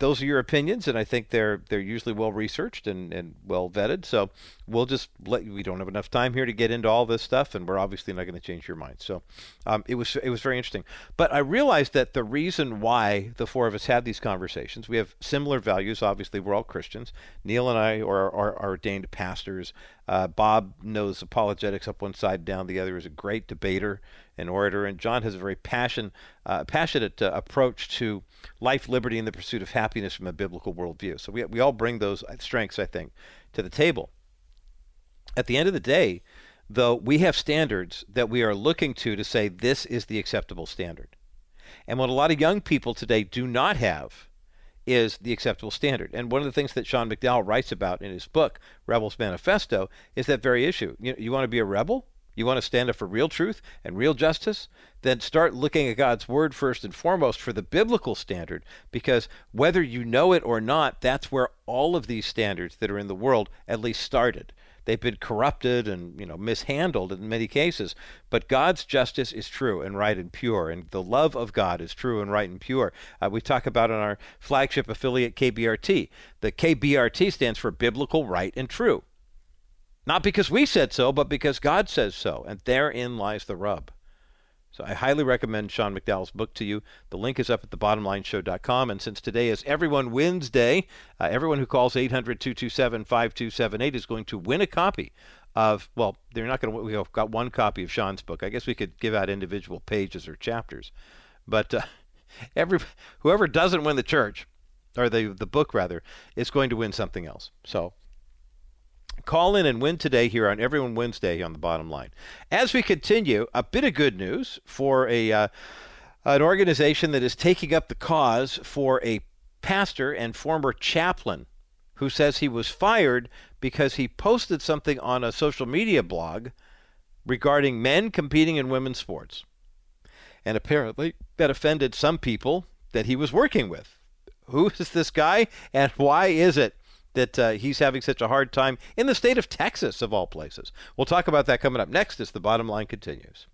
those are your opinions, and I think they're they're usually well researched and, and well vetted. So we'll just let we don't have enough time here to get into all this stuff, and we're obviously not going to change your mind. So um, it was it was very interesting. But I realized that the reason why the four of us had these conversations, we have similar values. Obviously, we're all Christians. Neil and I are, are, are ordained pastors. Uh, Bob knows apologetics up one side, down the other. Is a great debater an orator, and John has a very passion, uh, passionate uh, approach to life, liberty, and the pursuit of happiness from a biblical worldview. So we, we all bring those strengths, I think, to the table. At the end of the day, though, we have standards that we are looking to to say this is the acceptable standard. And what a lot of young people today do not have is the acceptable standard. And one of the things that Sean McDowell writes about in his book, Rebels Manifesto, is that very issue. You, you want to be a rebel? You want to stand up for real truth and real justice? Then start looking at God's Word first and foremost for the biblical standard, because whether you know it or not, that's where all of these standards that are in the world at least started. They've been corrupted and you know mishandled in many cases, but God's justice is true and right and pure, and the love of God is true and right and pure. Uh, we talk about in our flagship affiliate KBRT. The KBRT stands for Biblical Right and True. Not because we said so, but because God says so. And therein lies the rub. So I highly recommend Sean McDowell's book to you. The link is up at thebottomlineshow.com. And since today is Everyone Wins Day, uh, everyone who calls 800 227 5278 is going to win a copy of, well, they're not going to, we've got one copy of Sean's book. I guess we could give out individual pages or chapters. But uh, every whoever doesn't win the church, or the, the book rather, is going to win something else. So Call in and win today here on Everyone Wednesday on the bottom line. As we continue, a bit of good news for a uh, an organization that is taking up the cause for a pastor and former chaplain who says he was fired because he posted something on a social media blog regarding men competing in women's sports. And apparently that offended some people that he was working with. Who is this guy and why is it that uh, he's having such a hard time in the state of Texas, of all places. We'll talk about that coming up next as the bottom line continues.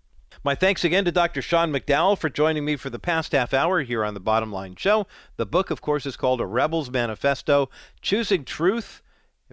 My thanks again to Dr. Sean McDowell for joining me for the past half hour here on the Bottom Line Show. The book, of course, is called A Rebel's Manifesto Choosing Truth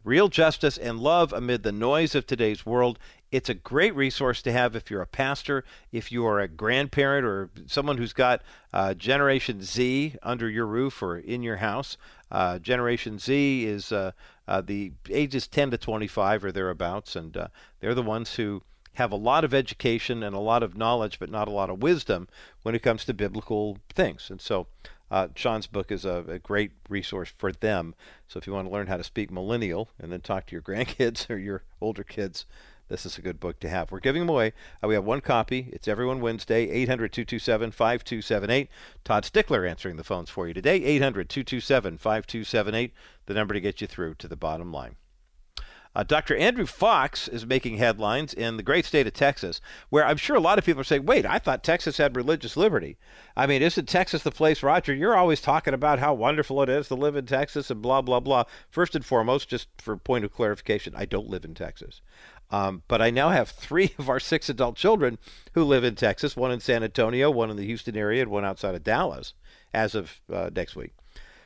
Real Justice and Love Amid the Noise of Today's World. It's a great resource to have if you're a pastor, if you are a grandparent, or someone who's got uh, Generation Z under your roof or in your house. Uh, Generation Z is uh, uh the ages 10 to 25 or thereabouts, and uh, they're the ones who have a lot of education and a lot of knowledge, but not a lot of wisdom when it comes to biblical things. And so uh, Sean's book is a, a, great resource for them. So if you want to learn how to speak millennial and then talk to your grandkids or your older kids, this is a good book to have. We're giving them away. Uh, we have one copy. It's Everyone Wednesday, 800 227 5278. Todd Stickler answering the phones for you today, 800 227 5278, the number to get you through to the bottom line. Uh, Dr. Andrew Fox is making headlines in the great state of Texas, where I'm sure a lot of people are saying, wait, I thought Texas had religious liberty. I mean, isn't Texas the place, Roger? You're always talking about how wonderful it is to live in Texas and blah, blah, blah. First and foremost, just for point of clarification, I don't live in Texas. Um, but I now have three of our six adult children who live in Texas one in San Antonio, one in the Houston area, and one outside of Dallas as of uh, next week.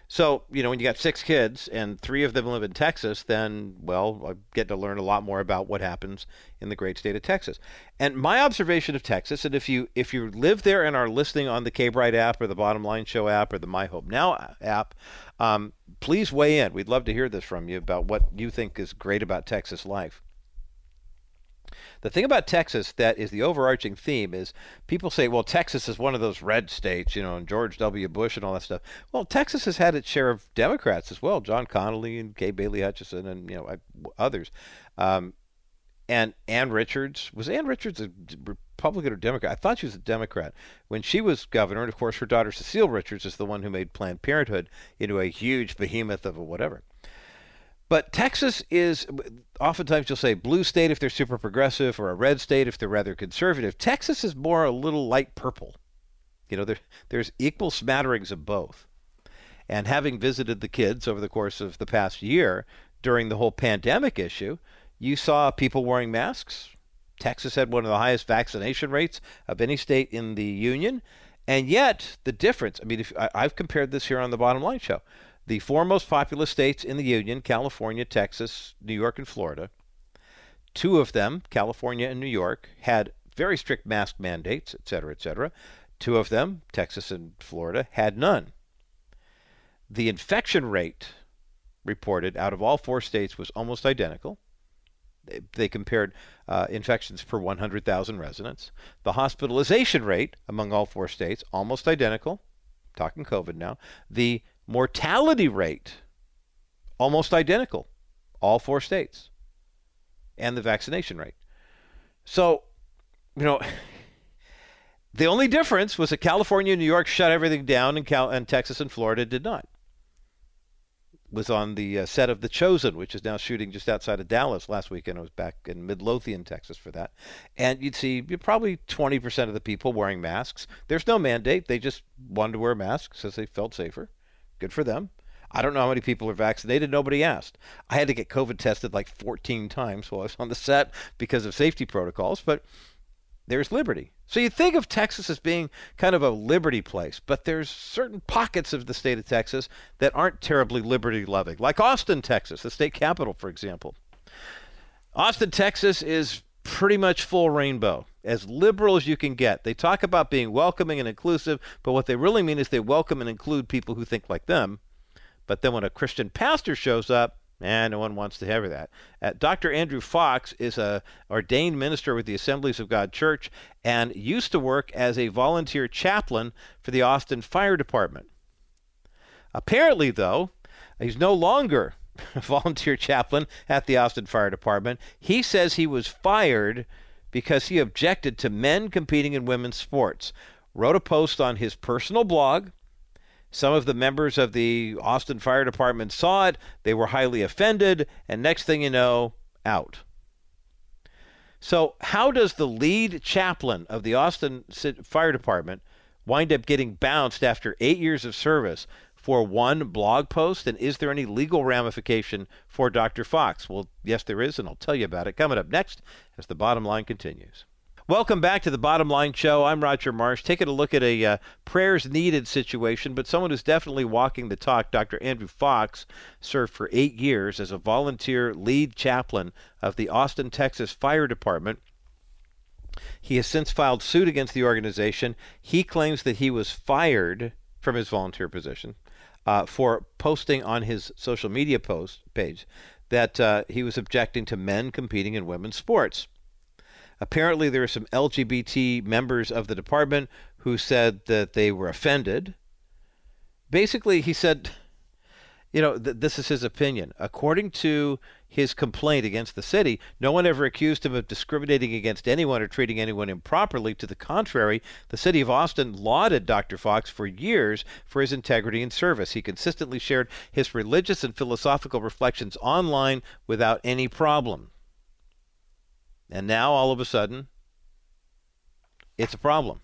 So, you know, when you got six kids and three of them live in Texas, then, well, I get to learn a lot more about what happens in the great state of Texas. And my observation of Texas, and if you if you live there and are listening on the K-Brite app or the Bottom Line Show app or the My Hope Now app, um, please weigh in. We'd love to hear this from you about what you think is great about Texas life. The thing about Texas that is the overarching theme is people say, well, Texas is one of those red states, you know, and George W. Bush and all that stuff. Well, Texas has had its share of Democrats as well, John Connally and Kay Bailey Hutchison and, you know, others. Um, and Ann Richards, was Ann Richards a Republican or Democrat? I thought she was a Democrat when she was governor. And of course, her daughter Cecile Richards is the one who made Planned Parenthood into a huge behemoth of a whatever. But Texas is oftentimes you'll say blue state if they're super progressive or a red state if they're rather conservative. Texas is more a little light purple. You know, there, there's equal smatterings of both. And having visited the kids over the course of the past year during the whole pandemic issue, you saw people wearing masks. Texas had one of the highest vaccination rates of any state in the union. And yet, the difference I mean, if, I, I've compared this here on the Bottom Line Show. The four most populous states in the Union California, Texas, New York, and Florida. Two of them, California and New York, had very strict mask mandates, et cetera, et cetera. Two of them, Texas and Florida, had none. The infection rate reported out of all four states was almost identical. They, they compared uh, infections per 100,000 residents. The hospitalization rate among all four states, almost identical. Talking COVID now. The mortality rate almost identical, all four states, and the vaccination rate. So, you know, the only difference was that California and New York shut everything down, and, Cal- and Texas and Florida did not. Was on the uh, set of The Chosen, which is now shooting just outside of Dallas. Last weekend, I was back in Midlothian, Texas, for that, and you'd see probably 20% of the people wearing masks. There's no mandate; they just wanted to wear masks as they felt safer. Good for them. I don't know how many people are vaccinated. Nobody asked. I had to get COVID tested like 14 times while I was on the set because of safety protocols, but there's liberty. So you think of Texas as being kind of a liberty place, but there's certain pockets of the state of Texas that aren't terribly liberty loving, like Austin, Texas, the state capital, for example. Austin, Texas is pretty much full rainbow, as liberal as you can get. They talk about being welcoming and inclusive, but what they really mean is they welcome and include people who think like them. But then when a Christian pastor shows up, and no one wants to hear that. Uh, Dr. Andrew Fox is a ordained minister with the Assemblies of God Church and used to work as a volunteer chaplain for the Austin Fire Department. Apparently, though, he's no longer a volunteer chaplain at the Austin Fire Department. He says he was fired because he objected to men competing in women's sports. Wrote a post on his personal blog. Some of the members of the Austin Fire Department saw it. They were highly offended, and next thing you know, out. So, how does the lead chaplain of the Austin Fire Department wind up getting bounced after eight years of service for one blog post? And is there any legal ramification for Dr. Fox? Well, yes, there is, and I'll tell you about it coming up next as the bottom line continues. Welcome back to the Bottom Line Show. I'm Roger Marsh. Taking a look at a uh, prayers needed situation, but someone who's definitely walking the talk. Dr. Andrew Fox served for eight years as a volunteer lead chaplain of the Austin, Texas Fire Department. He has since filed suit against the organization. He claims that he was fired from his volunteer position uh, for posting on his social media post page that uh, he was objecting to men competing in women's sports. Apparently, there are some LGBT members of the department who said that they were offended. Basically, he said, you know, th- this is his opinion. According to his complaint against the city, no one ever accused him of discriminating against anyone or treating anyone improperly. To the contrary, the city of Austin lauded Dr. Fox for years for his integrity and service. He consistently shared his religious and philosophical reflections online without any problem. And now all of a sudden, it's a problem.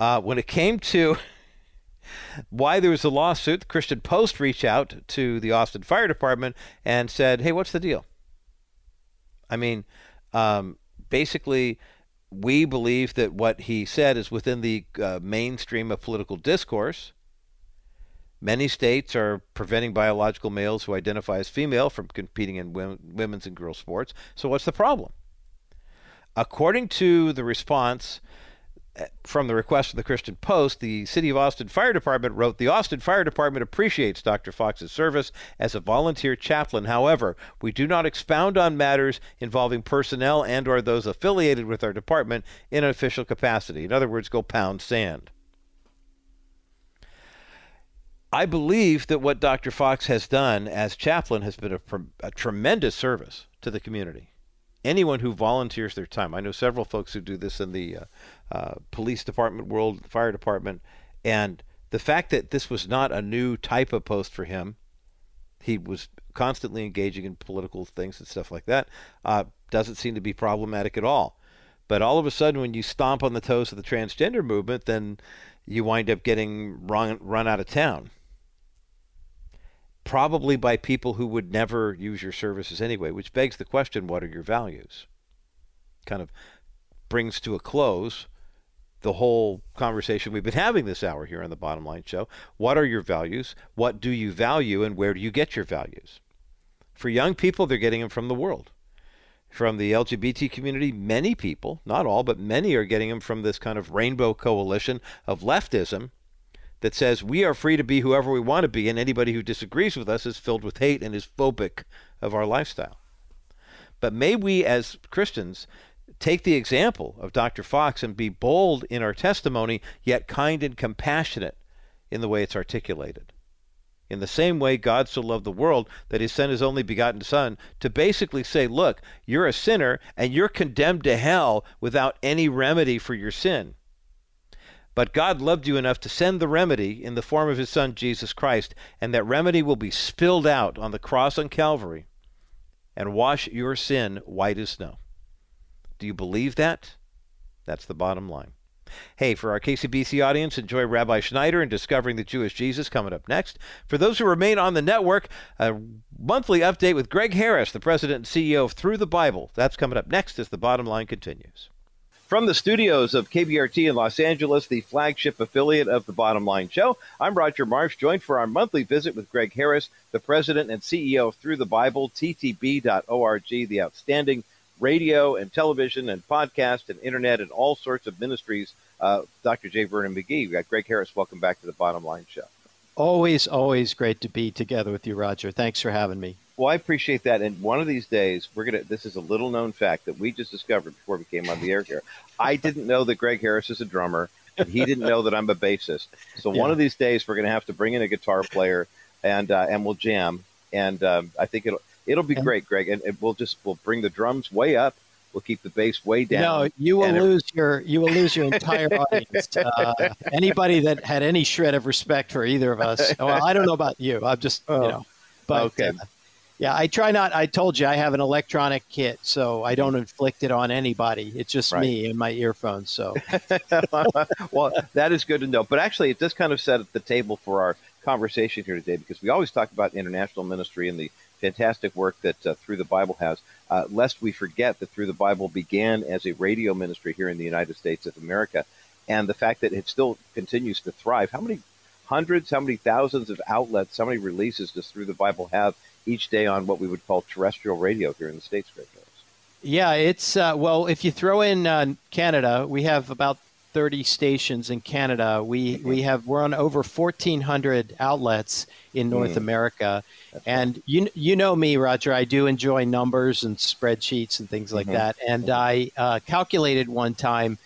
Uh, when it came to why there was a lawsuit, the Christian Post reached out to the Austin Fire Department and said, hey, what's the deal? I mean, um, basically, we believe that what he said is within the uh, mainstream of political discourse. Many states are preventing biological males who identify as female from competing in women's and girls' sports. So, what's the problem? According to the response from the request of the Christian Post, the City of Austin Fire Department wrote The Austin Fire Department appreciates Dr. Fox's service as a volunteer chaplain. However, we do not expound on matters involving personnel and or those affiliated with our department in an official capacity. In other words, go pound sand. I believe that what Dr. Fox has done as chaplain has been a, a, tremendous service to the community. Anyone who volunteers their time, I know several folks who do this in the uh, uh, police department world, fire department, and the fact that this was not a new type of post for him, he was constantly engaging in political things and stuff like that, uh, doesn't seem to be problematic at all. But all of a sudden, when you stomp on the toes of the transgender movement, then you wind up getting run, run out of town probably by people who would never use your services anyway, which begs the question what are your values? Kind of brings to a close the whole conversation we've been having this hour here on the Bottom Line Show. What are your values? What do you value, and where do you get your values? For young people, they're getting them from the world. From the LGBT community, many people, not all, but many are getting them from this kind of rainbow coalition of leftism that says we are free to be whoever we want to be, and anybody who disagrees with us is filled with hate and is phobic of our lifestyle. But may we, as Christians, take the example of Dr. Fox and be bold in our testimony, yet kind and compassionate in the way it's articulated. In the same way, God so loved the world that he sent his only begotten Son to basically say, Look, you're a sinner and you're condemned to hell without any remedy for your sin. But God loved you enough to send the remedy in the form of his Son, Jesus Christ, and that remedy will be spilled out on the cross on Calvary and wash your sin white as snow. Do you believe that? That's the bottom line. Hey, for our KCBC audience, enjoy Rabbi Schneider and Discovering the Jewish Jesus coming up next. For those who remain on the network, a monthly update with Gregg Harris, the president and CEO of Thru the Bible. That's coming up next as the bottom line continues. From the studios of KBRT in Los Angeles, the flagship affiliate of the Bottom Line Show, I'm Roger Marsh, joined for our monthly visit with Gregg Harris, the president and CEO of Thru the Bible, ttb.org, the outstanding radio and television and podcast and internet and all sorts of ministries. Uh, Dr. J. Vernon McGee. We got Gregg Harris. Welcome back to the Bottom Line Show. Always, always great to be together with you, Roger. Thanks for having me. Well, I appreciate that. And one of these days, we're gonna. This is a little known fact that we just discovered before we came on the air here. I didn't know that Gregg Harris is a drummer, and he didn't know that I'm a bassist. So yeah. one of these days, we're gonna have to bring in a guitar player, and uh, and we'll jam. And um, I think it'll it'll be great, Gregg. And, and we'll just we'll bring the drums way up. We'll keep the bass way down. No, you will lose it, your you will lose your entire audience. Uh, anybody that had any shred of respect for either of us. Well, I don't know about you. I'm just oh, you know, but okay. Uh, yeah, I try not. I told you I have an electronic kit, so I don't inflict it on anybody. It's just right. me and my earphones. So, well, that is good to know. But actually, it does kind of set the table for our conversation here today because we always talk about international ministry and the fantastic work that uh, Thru the Bible has. Uh, lest we forget that Thru the Bible began as a radio ministry here in the United States of America, and the fact that it still continues to thrive. How many hundreds, how many thousands of outlets, how many releases does Thru the Bible have each day on what we would call terrestrial radio here in the States, Gregg? Yeah, it's uh, well. If you throw in uh, Canada, we have about 30 stations in Canada. We we have we're on over 1,400 outlets in North mm. America, and you you know me, Roger. I do enjoy numbers and spreadsheets and things like mm-hmm. that. And mm-hmm. I uh, calculated one time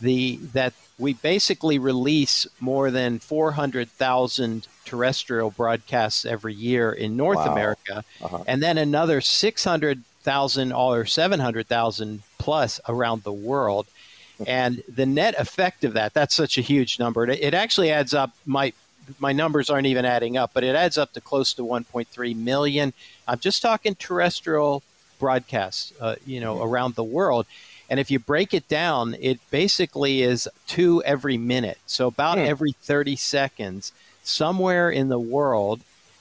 the that we basically release more than 400,000 terrestrial broadcasts every year in North wow. America, uh-huh. and then another 600,000 or 700,000 plus around the world. And the net effect of that, that's such a huge number. It actually adds up. My my numbers aren't even adding up, but it adds up to close to 1.3 million. I'm just talking terrestrial broadcasts, uh, you know, around the world. And if you break it down, it basically is two every minute. So about mm. every 30 seconds, somewhere in the world,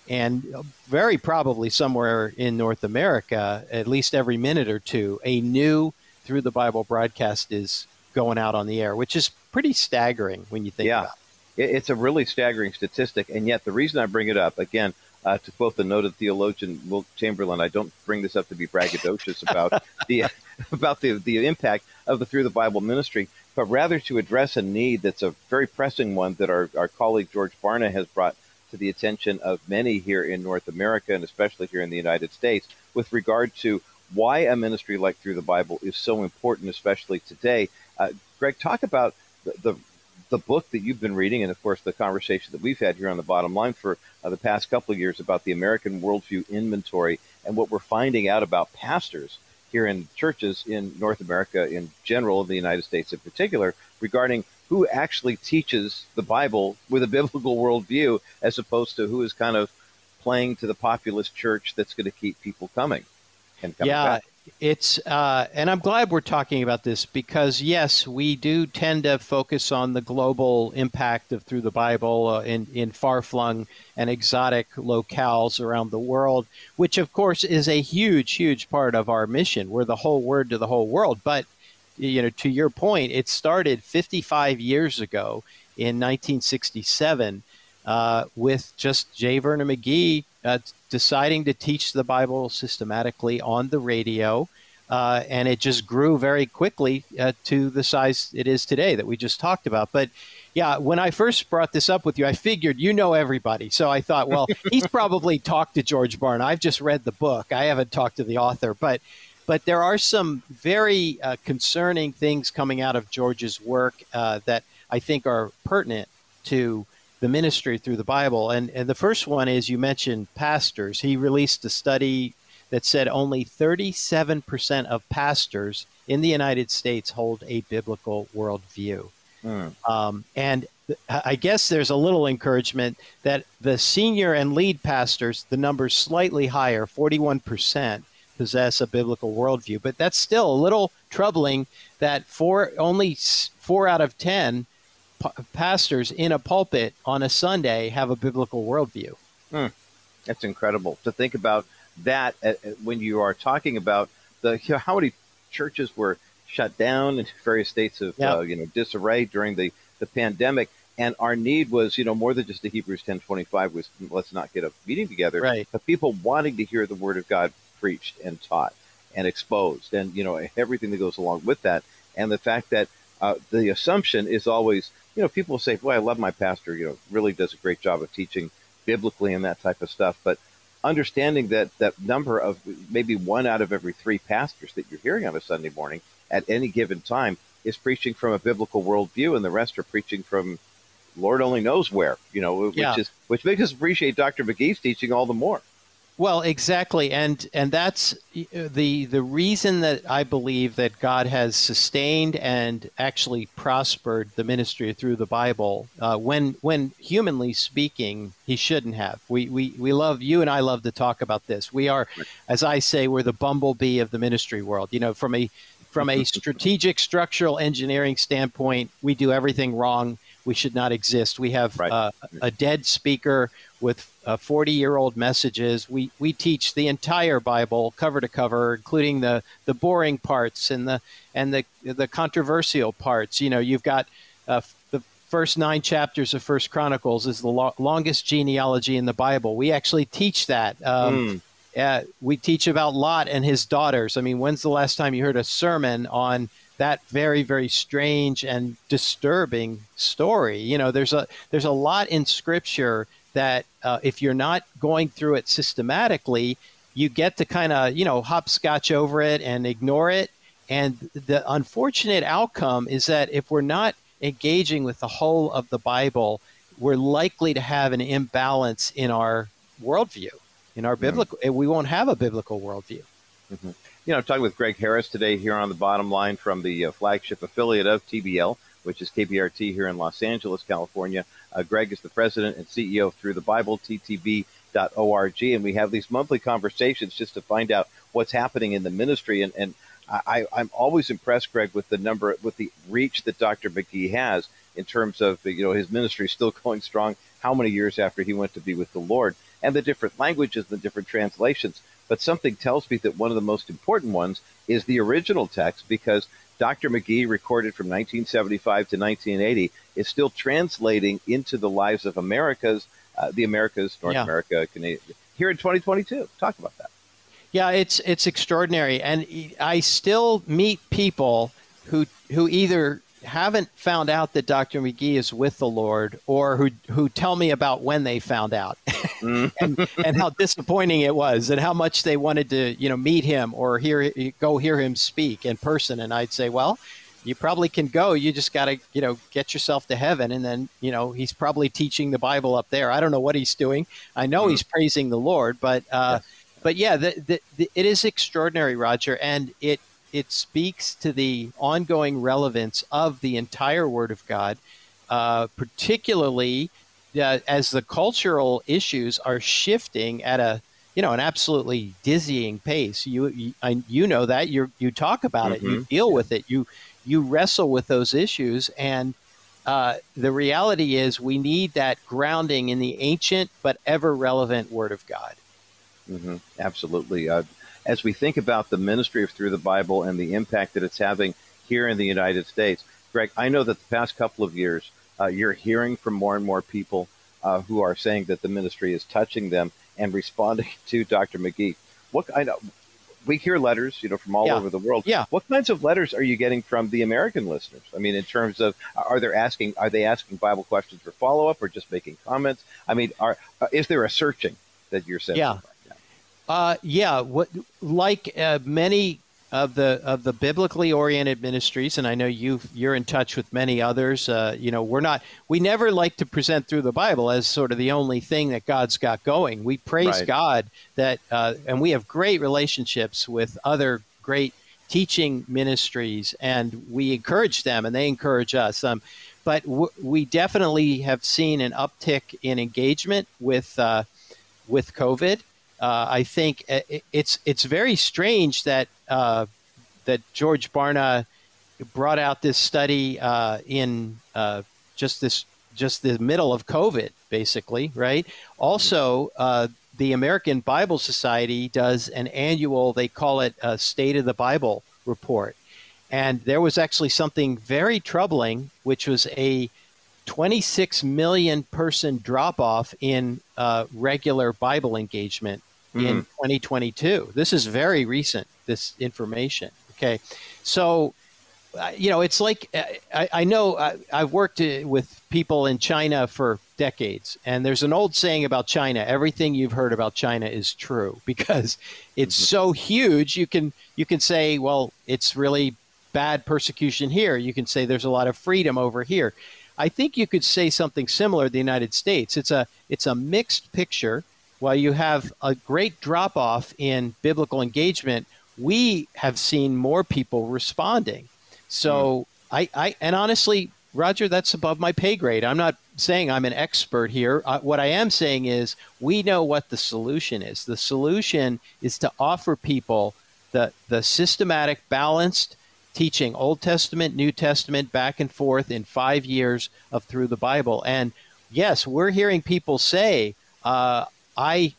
and very probably somewhere in North America, at least every minute or two, a new Thru the Bible broadcast is going out on the air, which is pretty staggering when you think yeah. about it. It's a really staggering statistic. And yet, the reason I bring it up, again, uh, to quote the noted theologian Wilt Chamberlain, I don't bring this up to be braggadocious about the about the, the impact of the Thru the Bible ministry, but rather to address a need that's a very pressing one that our, our colleague George Barna has brought to the attention of many here in North America and especially here in the United States with regard to why a ministry like Thru the Bible is so important, especially today. Uh, Gregg, talk about the, the, the book that you've been reading, and of course the conversation that we've had here on the bottom line for uh, the past couple of years about the American Worldview Inventory and what we're finding out about pastors here in churches in North America in general, in the United States in particular, regarding who actually teaches the Bible with a biblical worldview as opposed to who is kind of playing to the populist church that's going to keep people coming and coming yeah, back it's uh, and I'm glad we're talking about this because yes, we do tend to focus on the global impact of through the Bible uh, in in far flung and exotic locales around the world, which of course is a huge, huge part of our mission. We're the whole word to the whole world. But you know, to your point, it started 55 years ago in 1967 uh, with just J. Vernon McGee uh, deciding to teach the Bible systematically on the radio. Uh, and it just grew very quickly uh, to the size it is today that we just talked about. But yeah, when I first brought this up with you, I figured you know everybody. So I thought, well, he's probably talked to George Barna. I've just read the book. I haven't talked to the author, but but there are some very uh, concerning things coming out of George's work uh, that I think are pertinent to the ministry through the Bible. And, and the first one is you mentioned pastors. He released a study that said only 37% of pastors in the United States hold a biblical worldview. Mm. Um, and I guess there's a little encouragement that the senior and lead pastors, the number's slightly higher, 41%, possess a biblical worldview. But that's still a little troubling that four, only four out of 10 pastors in a pulpit on a Sunday have a biblical worldview. Hmm. That's incredible to think about that uh, uh, when you are talking about the you know, how many churches were shut down in various states of yep. uh, you know disarray during the, the pandemic and our need was you know more than just the hebrews 1025 was let's not get a meeting together right. but people wanting to hear the word of god preached and taught and exposed and you know everything that goes along with that and the fact that uh, the assumption is always you know, people say, "Boy, I love my pastor. You know, really does a great job of teaching biblically and that type of stuff." But understanding that that number of maybe one out of every three pastors that you're hearing on a Sunday morning at any given time is preaching from a biblical worldview, and the rest are preaching from Lord only knows where. You know, which yeah. is which makes us appreciate Dr. McGee's teaching all the more. Well, exactly, and and that's the the reason that I believe that God has sustained and actually prospered the ministry through the Bible. Uh, when when humanly speaking, He shouldn't have. We we we love you and I love to talk about this. We are, as I say, we're the bumblebee of the ministry world. You know, from a from a strategic structural engineering standpoint, we do everything wrong we should not exist. We have right. uh, a dead speaker with 40 year old messages. We, we teach the entire Bible cover to cover, including the, the boring parts and the, and the, the controversial parts. You know, you've got uh, the first nine chapters of First Chronicles is the lo- longest genealogy in the Bible. We actually teach that. Um, mm. uh, we teach about Lot and his daughters. I mean, when's the last time you heard a sermon on that very very strange and disturbing story you know there's a there's a lot in scripture that uh, if you're not going through it systematically you get to kind of you know hopscotch over it and ignore it. And the unfortunate outcome is that if we're not engaging with the whole of the bible we're likely to have an imbalance in our worldview in our biblical we won't have a biblical worldview. Mm-hmm. You know, I'm talking with Gregg Harris today here on the bottom line from the uh, flagship affiliate of TBL, which is KBRT here in Los Angeles, California. Uh, Gregg is the president and CEO of Thru the Bible, TTB.org, and we have these monthly conversations just to find out what's happening in the ministry. And, and I, I'm always impressed, Gregg, with the number, with the reach that Dr. McGee has in terms of, you know, his ministry still going strong. How many years after he went to be with the Lord, and the different languages, the different translations but something tells me that one of the most important ones is the original text because Dr. McGee, recorded from 1975 to 1980, is still translating into the lives of Americas, uh, the Americas, North yeah. America, Canada, here in 2022. Talk about that. Yeah, it's it's extraordinary, and I still meet people who who either haven't found out that Dr. McGee is with the Lord or who who tell me about when they found out mm. and, and how disappointing it was and how much they wanted to, you know, meet him or hear go hear him speak in person and I'd say, well, you probably can go. You just got to, you know, get yourself to heaven. And then, you know, he's probably teaching the Bible up there. I don't know what he's doing. I know mm. he's praising the Lord, but, uh, yeah. but yeah, the, the, the, it is extraordinary, Roger. And it, it speaks to the ongoing relevance of the entire Word of God, uh, particularly uh, as the cultural issues are shifting at a you know an absolutely dizzying pace. You you, I, you know that you you talk about mm-hmm. it, you mm-hmm. deal with it, you you wrestle with those issues, and uh, the reality is we need that grounding in the ancient but ever relevant Word of God. Mm-hmm. Absolutely. Uh, as we think about the ministry of Thru the Bible and the impact that it's having here in the United States, Gregg, I know that the past couple of years, uh, you're hearing from more and more people uh, who are saying that the ministry is touching them and responding to Dr. McGee. What I know, we hear letters, you know, from all yeah. over the world. Yeah. What kinds of letters are you getting from the American listeners? I mean, in terms of are they asking are they asking Bible questions for follow up or just making comments? I mean, are uh, is there a searching that you're saying? Yeah. Uh, yeah, what like uh, many of the of the biblically oriented ministries, and I know you you're in touch with many others. Uh, you know, we're not we never like to present Thru the Bible as sort of the only thing that God's got going. We praise right. God that, uh, and we have great relationships with other great teaching ministries, and we encourage them, and they encourage us. Um, but w- we definitely have seen an uptick in engagement with uh, with COVID uh, I think it's it's very strange that uh, that George Barna brought out this study uh, in uh, just this just the middle of COVID, basically, right? Also, uh, the American Bible Society does an annual, they call it a State of the Bible report, and there was actually something very troubling, which was a 26 million person drop off in uh, regular Bible engagement mm-hmm. in 2022. This is very recent, this information. Okay. So, uh, you know, it's like uh, I, I know I, I've worked uh, with people in China for decades, and there's an old saying about China: everything you've heard about China is true because it's mm-hmm. so huge. You can you can say, well, it's really bad persecution here. You can say there's a lot of freedom over here. I think you could say something similar to the United States. It's a it's a mixed picture while you have a great drop off in biblical engagement, we have seen more people responding. So mm. I, I, and honestly, Roger, that's above my pay grade. I'm not saying I'm an expert here. Uh, what I am saying is we know what the solution is. The solution is to offer people the, the systematic, balanced teaching Old Testament, New Testament, back and forth in five years of Thru the Bible. And yes, we're hearing people say, uh, I,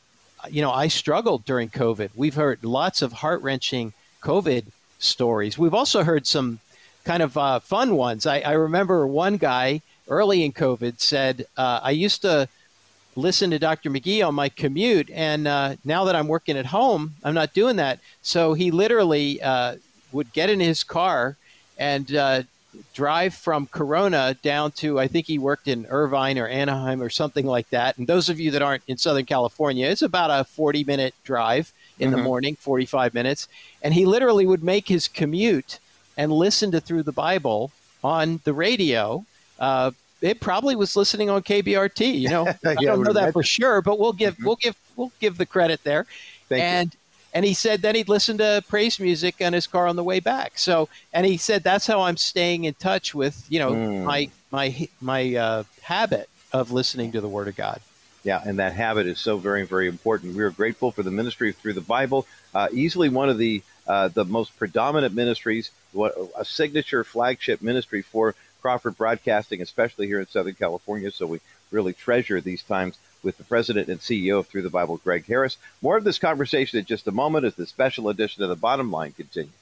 you know, I struggled during COVID. We've heard lots of heart wrenching COVID stories. We've also heard some kind of uh, fun ones. I, I, remember one guy early in COVID said, uh, I used to listen to Dr. McGee on my commute, and uh, now that I'm working at home, I'm not doing that. So he literally uh, would get in his car and uh, drive from Corona down to, I think he worked in Irvine or Anaheim or something like that. And those of you that aren't in Southern California, it's about a 40 minute drive in mm-hmm. the morning, 45 minutes. And he literally would make his commute and listen to Thru the Bible on the radio. Uh, it probably was listening on KBRT. You know, I don't know that for sure, but we'll give mm-hmm. we'll give we'll give the credit there. Thank and you. And he said then he'd listen to praise music on his car on the way back. So and he said that's how I'm staying in touch with you know mm. my my my uh, habit of listening to the Word of God. Yeah, and that habit is so very, very important. We are grateful for the ministry Thru the Bible. Uh, easily one of the uh, the most predominant ministries, what a signature flagship ministry for Crawford Broadcasting, especially here in Southern California. So we really treasure these times with the president and CEO of Thru the Bible, Gregg Harris. More of this conversation in just a moment as the special edition of the Bottom Line continues.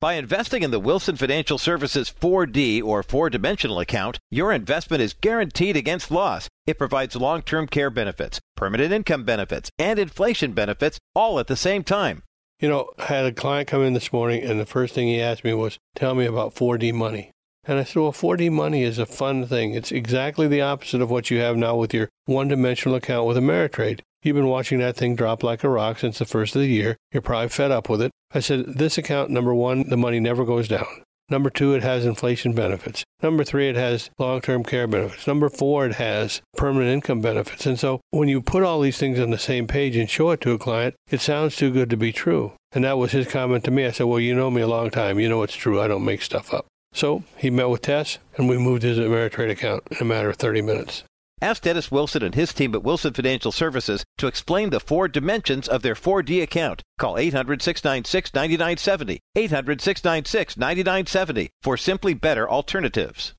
By investing in the Wilson Financial Services 4D or four dimensional account, your investment is guaranteed against loss. It provides long term care benefits, permanent income benefits, and inflation benefits all at the same time. You know, I had a client come in this morning, and the first thing he asked me was, Tell me about 4D money. And I said, Well, 4D money is a fun thing. It's exactly the opposite of what you have now with your one dimensional account with Ameritrade. You've been watching that thing drop like a rock since the first of the year. You're probably fed up with it. I said, this account, number one, the money never goes down. Number two, it has inflation benefits. Number three, it has long term care benefits. Number four, it has permanent income benefits. And so when you put all these things on the same page and show it to a client, it sounds too good to be true. And that was his comment to me. I said, Well, you know me a long time. You know it's true. I don't make stuff up. So he met with Tess, and we moved his Ameritrade account in a matter of 30 minutes. Ask Dennis Wilson and his team at Wilson Financial Services to explain the four dimensions of their 4D account. Call 800 696 9970. 800 696 9970 for simply better alternatives.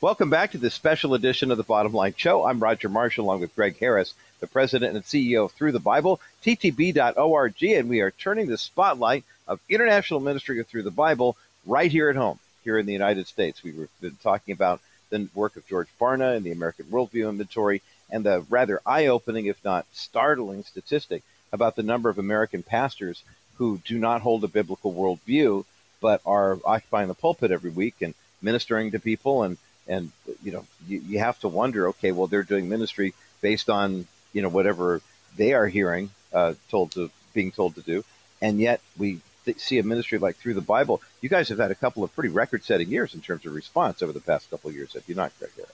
Welcome back to this special edition of the Bottom Line Show. I'm Roger Marsh along with Gregg Harris, the president and CEO of Thru the Bible, ttb.org, and we are turning the spotlight of international ministry of Thru the Bible right here at home, here in the United States. We've been talking about the work of George Barna and the American Worldview Inventory, and the rather eye opening, if not startling, statistic about the number of American pastors who do not hold a biblical worldview but are occupying the pulpit every week and ministering to people and and you know you, you have to wonder okay well they're doing ministry based on you know whatever they are hearing uh, told to being told to do and yet we see a ministry like Thru the Bible, you guys have had a couple of pretty record-setting years in terms of response over the past couple of years. Have you not, Gregg Harris?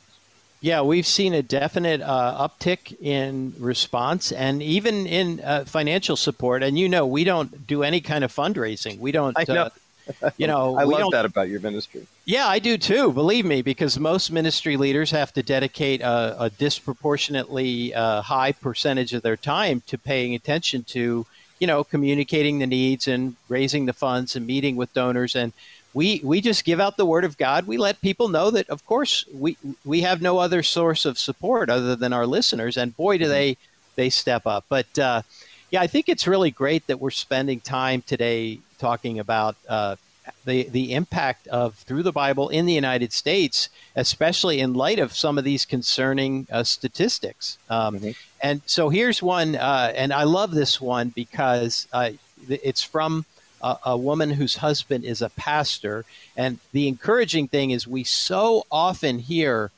Yeah, we've seen a definite uh, uptick in response and even in uh, financial support. And you know, we don't do any kind of fundraising. We don't. I know. Uh, you know, I love that about your ministry. Yeah, I do too. Believe me, because most ministry leaders have to dedicate a, a disproportionately uh, high percentage of their time to paying attention to you know, communicating the needs and raising the funds and meeting with donors. And we we just give out the word of God. We let people know that, of course, we we have no other source of support other than our listeners. And boy, do mm-hmm. they they step up. But uh, yeah, I think it's really great that we're spending time today talking about uh, the the impact of Thru the Bible in the United States, especially in light of some of these concerning uh, statistics. Um, mm-hmm. And so here's one, uh, and I love this one because uh, it's from a, a, woman whose husband is a pastor. And the encouraging thing is, we so often hear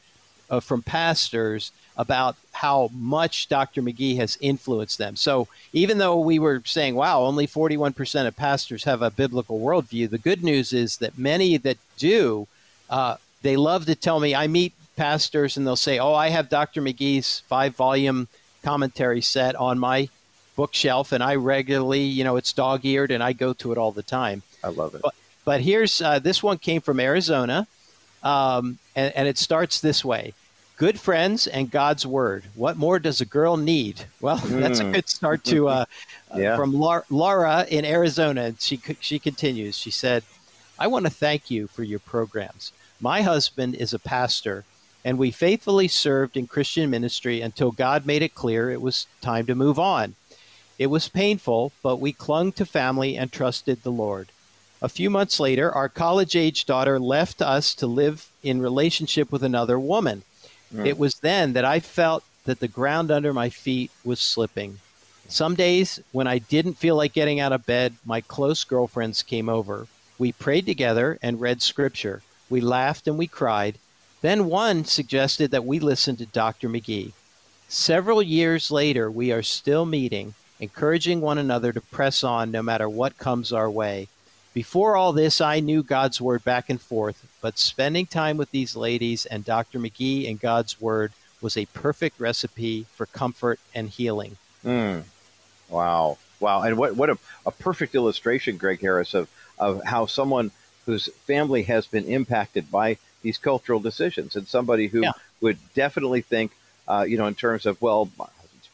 uh, from pastors about how much Dr. McGee has influenced them. So even though we were saying, wow, only 41% of pastors have a biblical worldview, the good news is that many that do, uh, they love to tell me, I meet pastors and they'll say, oh, I have Dr. McGee's five volume commentary set on my bookshelf and I regularly, you know, it's dog eared and I go to it all the time. I love it. But, but here's uh, this one came from Arizona um, and, and it starts this way good friends and God's word. What more does a girl need? Well, mm. that's a good start to uh, yeah. uh, from Laura in Arizona. She she continues. She said, I want to thank you for your programs. My husband is a pastor, and we faithfully served in Christian ministry until God made it clear it was time to move on. It was painful, but we clung to family and trusted the Lord. A few months later, our college age daughter left us to live in relationship with another woman. Mm. It was then that I felt that the ground under my feet was slipping. Some days when I didn't feel like getting out of bed, my close girlfriends came over. We prayed together and read scripture. We laughed and we cried. Then one suggested that we listen to Dr. McGee. Several years later, we are still meeting, encouraging one another to press on no matter what comes our way. Before all this, I knew God's Word back and forth, but spending time with these ladies and Dr. McGee and God's Word was a perfect recipe for comfort and healing. Mm. Wow. Wow. And what, what a, a perfect illustration, Gregg Harris, of, of how someone whose family has been impacted by these cultural decisions and somebody who yeah. would definitely think, uh, you know, in terms of, well,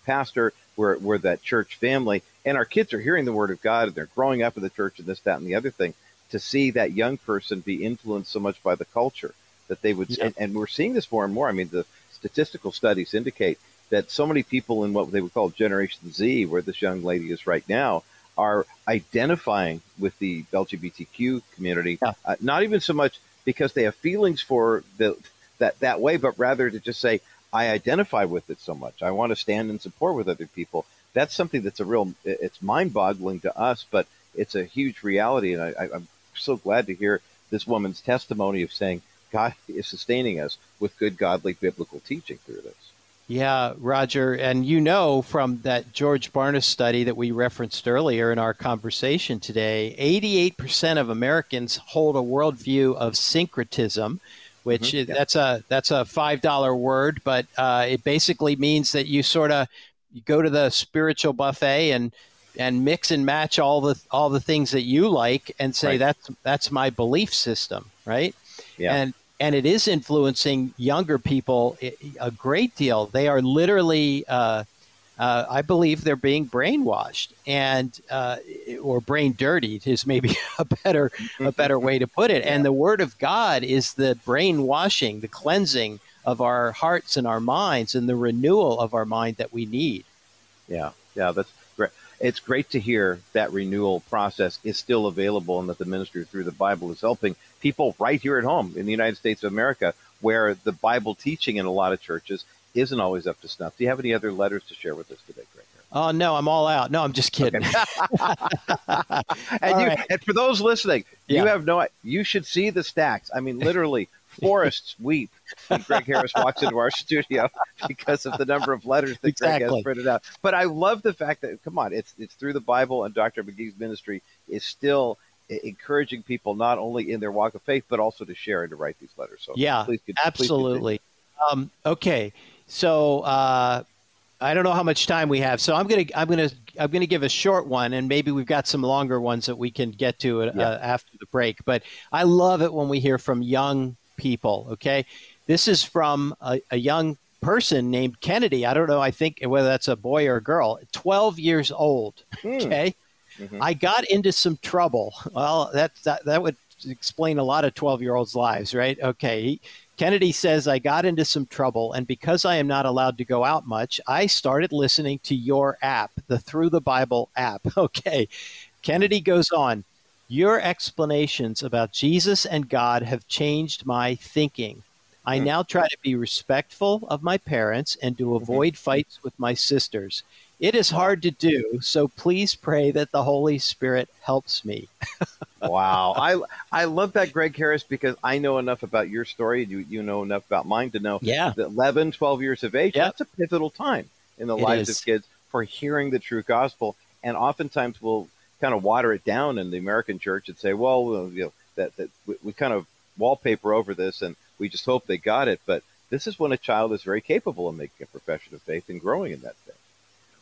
pastor, we're, we're that church family, and our kids are hearing the word of God and they're growing up in the church and this, that, and the other thing. To see that young person be influenced so much by the culture that they would, yeah. and, and we're seeing this more and more. I mean, the statistical studies indicate that so many people in what they would call Generation Z, where this young lady is right now, are identifying with the LGBTQ community, yeah. uh, not even so much because they have feelings for the, that that way, but rather to just say, I identify with it so much. I want to stand in support with other people. That's something that's a real, it's mind boggling to us, but it's a huge reality. And I, I'm so glad to hear this woman's testimony of saying God is sustaining us with good, godly, biblical teaching through this. Yeah, Roger. And you know from that George Barna study that we referenced earlier in our conversation today, 88% of Americans hold a worldview of syncretism, which mm-hmm, yeah. that's a that's a five dollar word, but uh, it basically means that you sort of you go to the spiritual buffet and and mix and match all the all the things that you like and say right. that's that's my belief system, right? Yeah. And and it is influencing younger people a great deal. They are literally, uh, uh, I believe, they're being brainwashed and uh, or brain dirtied is maybe a better a better way to put it. And the Word of God is the brainwashing, the cleansing of our hearts and our minds, and the renewal of our mind that we need. Yeah, yeah, that's great. It's great to hear that renewal process is still available and that the ministry Thru the Bible is helping people right here at home in the United States of America, where the Bible teaching in a lot of churches isn't always up to snuff. Do you have any other letters to share with us today, Gregg? Oh no, I'm all out. No, I'm just kidding. Okay. and, you, right. and for those listening, yeah. you have no. You should see the stacks. I mean, literally, forests weep when Gregg Harris walks into our studio because of the number of letters that exactly. Gregg has printed out. But I love the fact that come on, it's it's Thru the Bible and Dr. McGee's ministry is still encouraging people not only in their walk of faith but also to share and to write these letters. So yeah, please, absolutely. Please um, okay, so uh, I don't know how much time we have, so I'm gonna I'm gonna I'm gonna give a short one, and maybe we've got some longer ones that we can get to uh, yeah. after the break. But I love it when we hear from young people. Okay, this is from a, a young person named Kennedy. I don't know. I think whether that's a boy or a girl. Twelve years old. Mm. Okay. Mm-hmm. I got into some trouble. Well, that, that, that would explain a lot of 12 year olds' lives, right? Okay. He, Kennedy says, I got into some trouble, and because I am not allowed to go out much, I started listening to your app, the Thru the Bible app. Okay. Kennedy goes on, Your explanations about Jesus and God have changed my thinking. I mm. now try to be respectful of my parents and to mm-hmm. avoid fights with my sisters. It is hard to do, so please pray that the Holy Spirit helps me. wow. I I love that Gregg Harris because I know enough about your story and you, you know enough about mine to know yeah. that 11, 12 years of age, yep. that's a pivotal time in the it lives is. of kids for hearing the true gospel. And oftentimes we'll kind of water it down in the American church and say, well, you know, that, that we, we kind of wallpaper over this and we just hope they got it. But this is when a child is very capable of making a profession of faith and growing in that faith.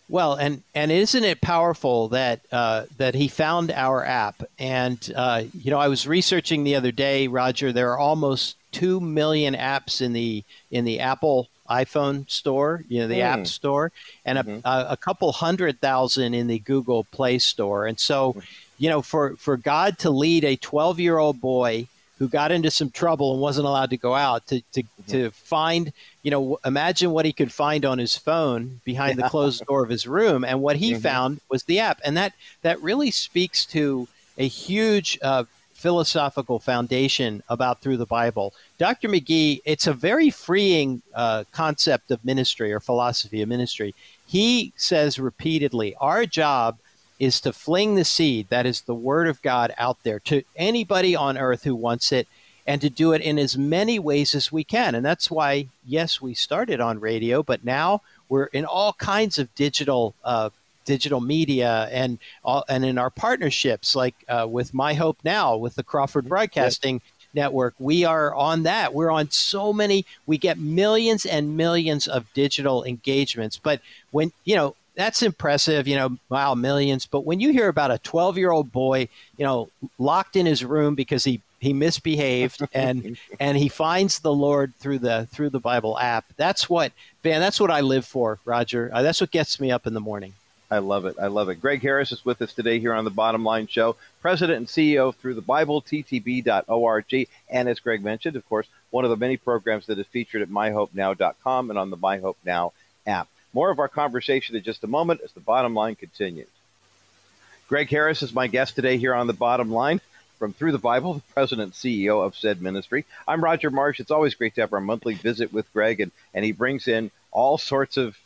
Well, and and isn't it powerful that uh, that he found our app? And uh, you know, I was researching the other day, Roger. There are almost two million apps in the in the Apple iPhone store, you know, the mm. App Store, and mm-hmm. a, a, couple hundred thousand in the Google Play Store. And so, you know, for for God to lead a 12 year old boy who got into some trouble and wasn't allowed to go out to to, mm-hmm. to find you know imagine what he could find on his phone behind yeah. the closed door of his room and what he mm-hmm. found was the app and that that really speaks to a huge uh, philosophical foundation about thru the bible dr mcgee it's a very freeing uh, concept of ministry or philosophy of ministry he says repeatedly our job is to fling the seed, that is the word of God, out there to anybody on earth who wants it, and to do it in as many ways as we can. And that's why, yes, we started on radio, but now we're in all kinds of digital. Uh, digital media and all, and in our partnerships like uh, with My Hope Now with the Crawford Broadcasting Network, we are on that. We're on so many. We get millions and millions of digital engagements. But when you know that's impressive, you know, wow, millions. But when you hear about a 12 year old boy, you know, locked in his room because he, he misbehaved and and he finds the Lord through the Thru the Bible app. That's what man. That's what I live for, Roger. Uh, that's what gets me up in the morning. I love it. I love it. Gregg Harris is with us today here on the Bottom Line Show, President and CEO Thru the Bible, ttb.org. And as Gregg mentioned, of course, one of the many programs that is featured at myhopenow.com and on the My Hope Now app. More of our conversation in just a moment as the bottom line continues. Gregg Harris is my guest today here on the bottom line from Thru the Bible, the president CEO of said ministry. I'm Roger Marsh. It's always great to have our monthly visit with Gregg, and, and he brings in all sorts of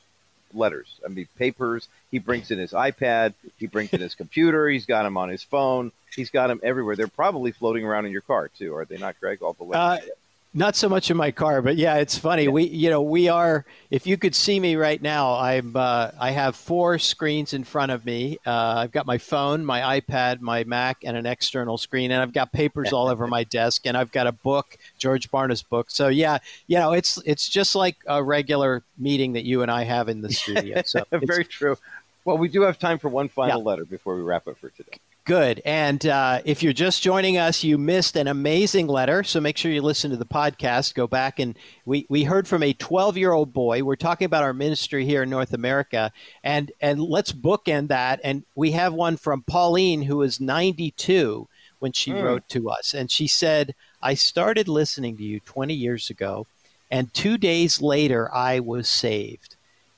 letters. I mean, papers. He brings in his iPad. He brings in his computer. He's got them on his phone. He's got them everywhere. They're probably floating around in your car too, are they not, Gregg? All the letters. Uh, not so much in my car, but yeah, it's funny. We, you know, we are. If you could see me right now, I'm. Uh, I have four screens in front of me. Uh, I've got my phone, my iPad, my Mac, and an external screen, and I've got papers all over my desk, and I've got a book, George Barna's book. So yeah, you know, it's it's just like a regular meeting that you and I have in the studio. So very true. Well, we do have time for one final yeah. letter before we wrap up for today. Good. And uh, if you're just joining us, you missed an amazing letter. So make sure you listen to the podcast. Go back and we, we heard from a 12 year old boy. We're talking about our ministry here in North America. And, and let's bookend that. And we have one from Pauline, who is 92 when she mm. wrote to us. And she said, I started listening to you 20 years ago. And two days later, I was saved.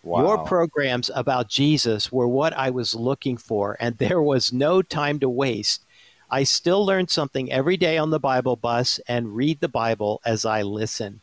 Wow. Your programs about Jesus were what I was looking for, and there was no time to waste. I still learn something every day on the Bible bus and read the Bible as I listen.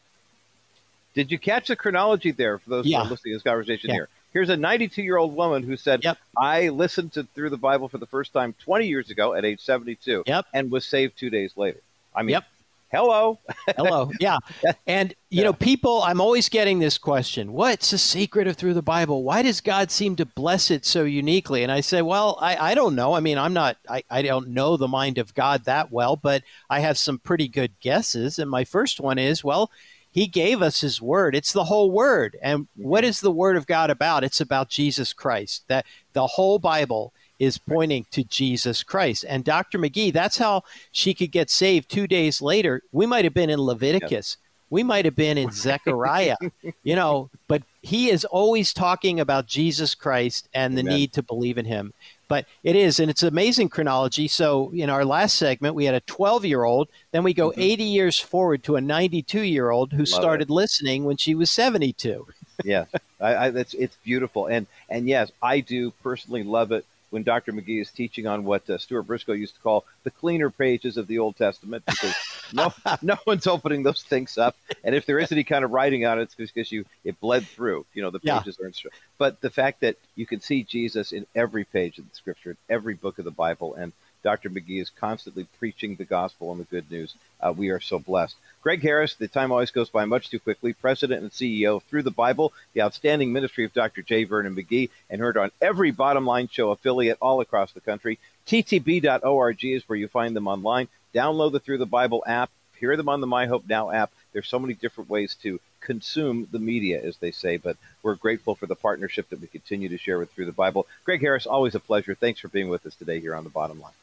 Did you catch the chronology there for those yeah. listening to this conversation yeah. here? Here's a 92 year old woman who said, yep. I listened to Thru the Bible for the first time 20 years ago at age 72 yep. and was saved two days later. I mean, yep hello. Hello. Yeah. And you yeah. know people i'm always getting this question what's the secret of thru the bible? Why does god seem to bless it so uniquely? And i say well i, I don't know. I mean i'm not I, I don't know the mind of god that well but i have some pretty good guesses. And my first one is well he gave us his word. It's the whole word. And what mm-hmm. is the word of god about? It's about jesus christ. That the whole bible is pointing to Jesus Christ. And Dr. McGee, that's how she could get saved two days later. We might have been in Leviticus. Yep. We might have been in Zechariah, you know, but he is always talking about Jesus Christ and the Amen. need to believe in him. But it is, and it's amazing chronology. So in our last segment, we had a 12 year old. Then we go mm-hmm. 80 years forward to a 92 year old who love started it. listening when she was 72. yes, I, I, that's it's beautiful, and and yes, I do personally love it when Dr. McGee is teaching on what uh, Stuart Briscoe used to call the cleaner pages of the Old Testament, because no no one's opening those things up, and if there is any kind of writing on it, it's because you it bled through. You know, the pages yeah. are. But the fact that you can see Jesus in every page of the Scripture, in every book of the Bible, and Dr. McGee is constantly preaching the gospel and the good news. Uh, we are so blessed. Gregg Harris, the time always goes by much too quickly, President and CEO Thru the Bible, the outstanding ministry of Dr. J. Vernon McGee, and heard on every bottom line show affiliate all across the country. TTB.org is where you find them online. Download the Thru the Bible app, hear them on the My Hope Now app. There's so many different ways to consume the media, as they say, but we're grateful for the partnership that we continue to share with Thru the Bible. Gregg Harris, always a pleasure. Thanks for being with us today here on the bottom line.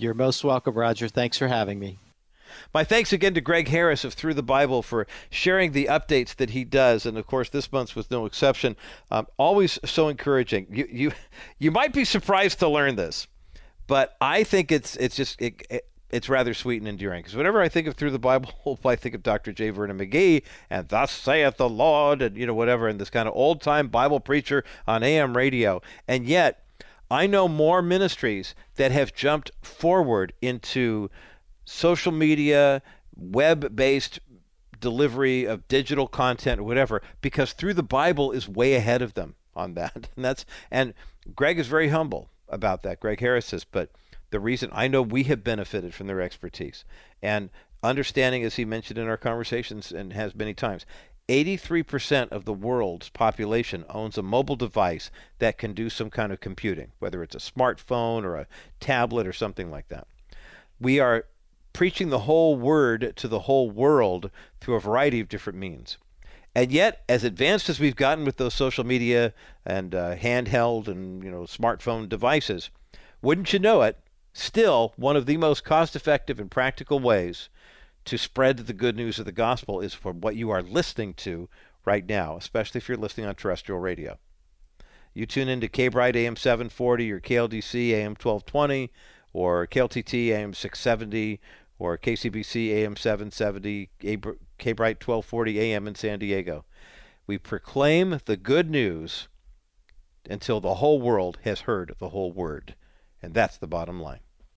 You're most welcome, Roger. Thanks for having me. My thanks again to Gregg Harris of Thru the Bible for sharing the updates that he does, and of course this month was no exception. Um, always so encouraging. You you you might be surprised to learn this, but I think it's it's just it, it, it's rather sweet and endearing because whenever I think of Thru the Bible, I think of Dr. J. Vernon McGee and "Thus saith the Lord" and you know whatever, and this kind of old time Bible preacher on AM radio, and yet I know more ministries that have jumped forward into social media, web based delivery of digital content or whatever because Thru the Bible is way ahead of them on that. And that's and Gregg is very humble about that. Gregg Harris is, but the reason I know we have benefited from their expertise and understanding as he mentioned in our conversations and has many times 83% of the world's population owns a mobile device that can do some kind of computing, whether it's a smartphone or a tablet or something like that. We are preaching the whole word to the whole world through a variety of different means. And yet, as advanced as we've gotten with those social media and uh, handheld and you know smartphone devices, wouldn't you know it? Still, one of the most cost-effective and practical ways to spread the good news of the gospel is for what you are listening to right now, especially if you're listening on terrestrial radio. You tune into Bright AM 740 or KLDC AM 1220 or KLTT AM 670 or KCBC AM 770, K Bright 1240 AM in San Diego. We proclaim the good news until the whole world has heard the whole word. And that's the bottom line.